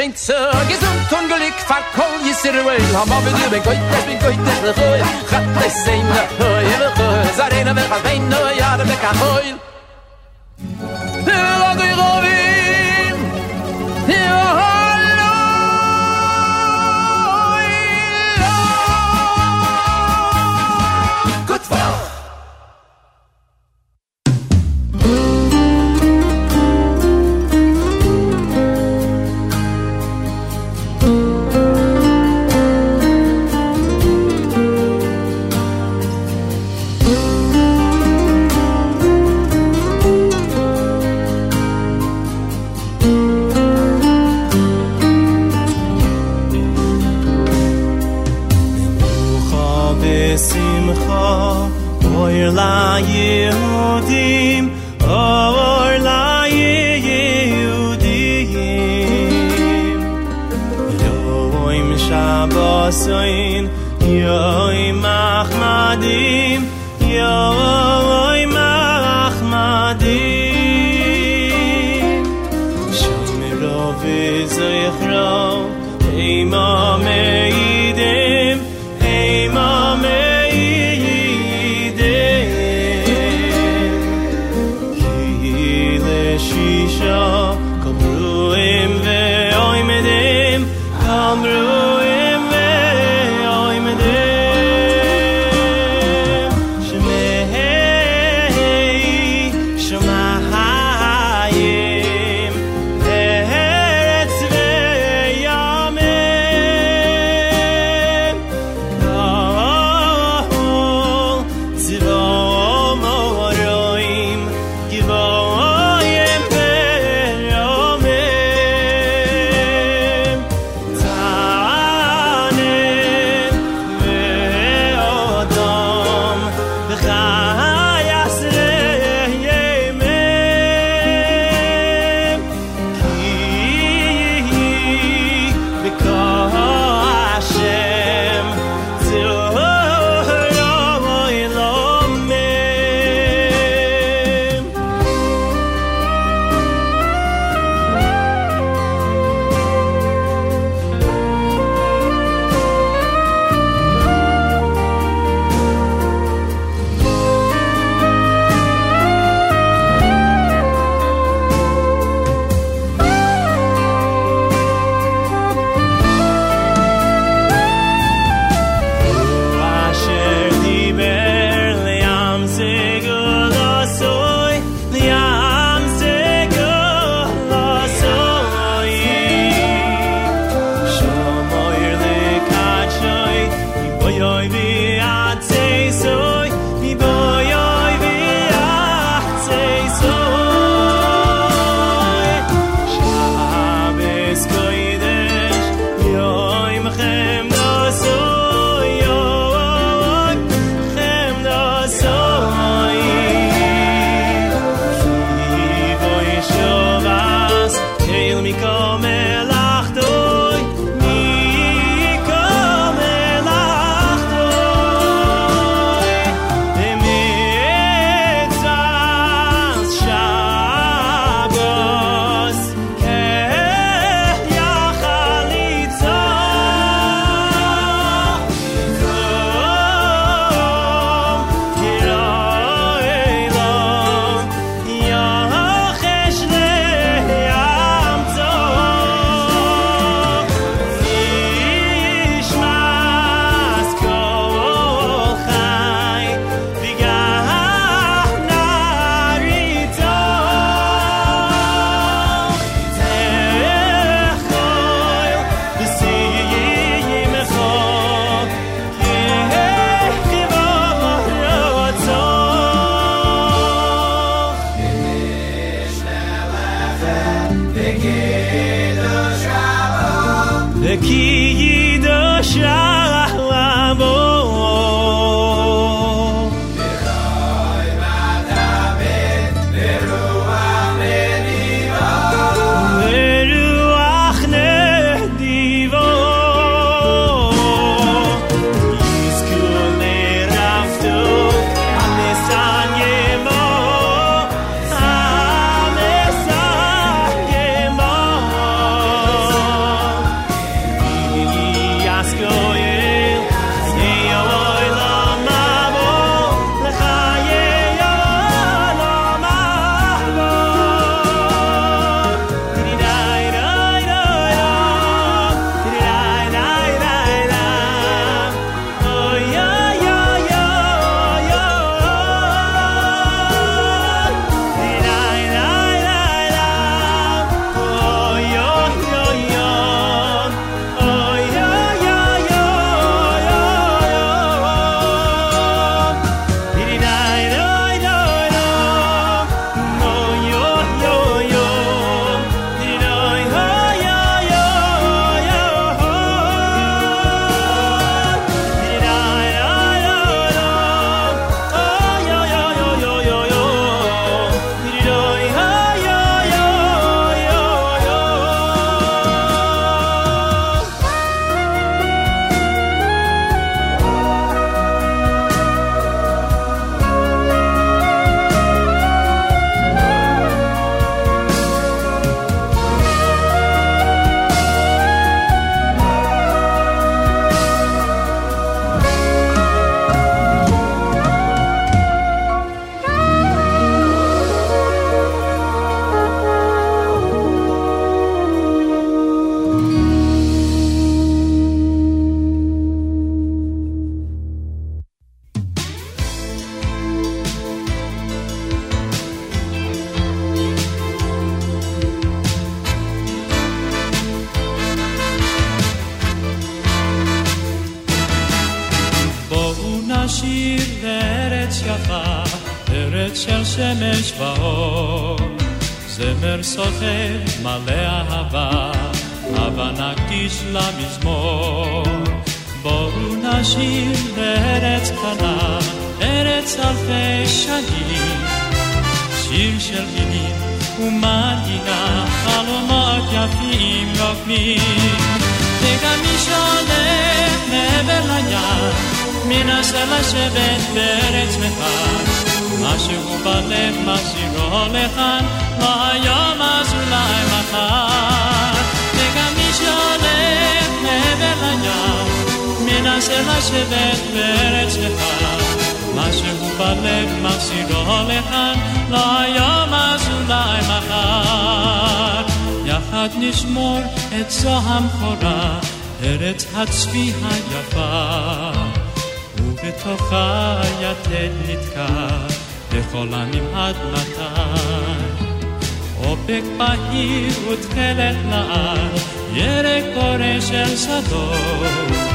schenkt so gesund und glück fahr kol is er wel ham aber dir bin goit bin goit der goit hat es sein na hoy der goit zarena wer hat wein no ja der ka hoy der logo i rovin der נקדיש לה מזמור. בואו נשיר לארץ קטנה, ארץ אלפי שנים. שיר של מילים ומנגינה, חלומות יפים נוקמים. וגם מי שהולך מעבר לים, מנסה לשבת בארץ נכר. משהו בלב מחזירו לכאן, לא היום אז אולי מחר. מנסה לשבת בארץ נכר. משהו בלב מחזירו לכאן, לא היום אז אולי מחר. יחד נשמור את זו המכורה, ארץ הצבי היפה. ובתוכה יתד נתקע, לכל עמים עד מתי. אופק בהיר ותכלת לעד, ירק קורא של שדות.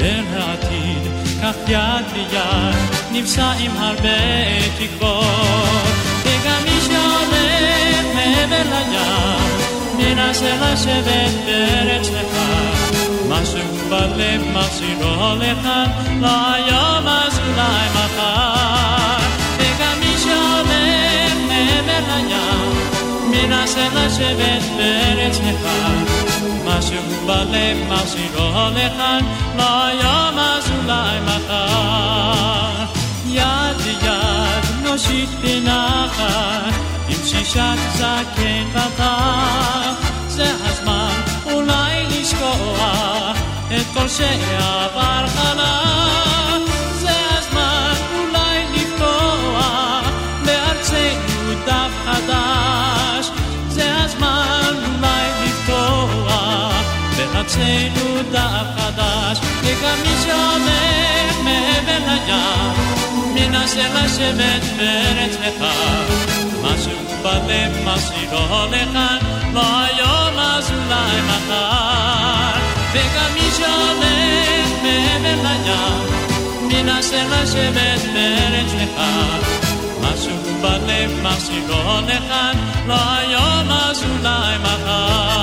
אל העתיד, כך יד ביד, נמצא עם הרבה תקוות. וגם מי שהולך מעבר לים, מנסה לשבת בארץ נכר. משהו בלב מחזירו לכאן, לא היום אז אולי מחר. וגם מי שהולך מעבר לים, מנסה לשבת בארץ נכר. משהו בלב מחזירו לכאן, היום אז אולי מחר. יד ליד נושיט בנחת, עם שישת זקן וטח. זה הזמן אולי לשכוח את כל שעבר חלק. ξένου τα χαντάς και καμίσαμε με βελαγιά μήνα σε λάσε με τφέρετς λεχά μας κουμπαλέ μας ηρόλεχαν βαγιό μας ουλάι μαχάν και καμίσαμε με βελαγιά μήνα σε λάσε με τφέρετς λεχά μας κουμπαλέ μας ηρόλεχαν βαγιό μας ουλάι μαχάν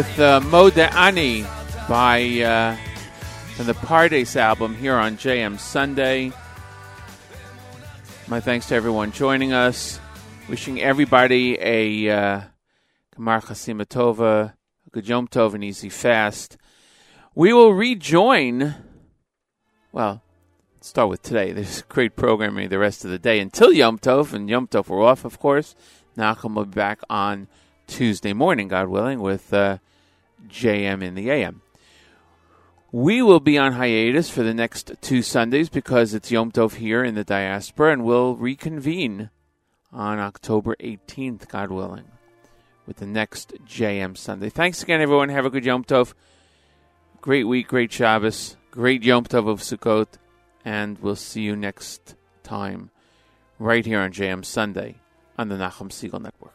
with uh, Moda Ani by uh, from the Pardes album here on JM Sunday. My thanks to everyone joining us. Wishing everybody a uh, Gemar Chasima Tova, good Yom Tov, and easy fast. We will rejoin. Well, start with today. There's great programming the rest of the day until Yom Tov, and Yom Tov we're off, of course. Nachum will be back on Tuesday morning, God willing, with uh, JM in the AM. We will be on hiatus for the next two Sundays because it's Yom Tov here in the diaspora, and we'll reconvene on October 18th, God willing, with the next JM Sunday. Thanks again, everyone. Have a good Yom Tov. Great week, great Shabbos, great Yom Tov of Sukkot, and we'll see you next time right here on JM Sunday on the Nachum Segal Network.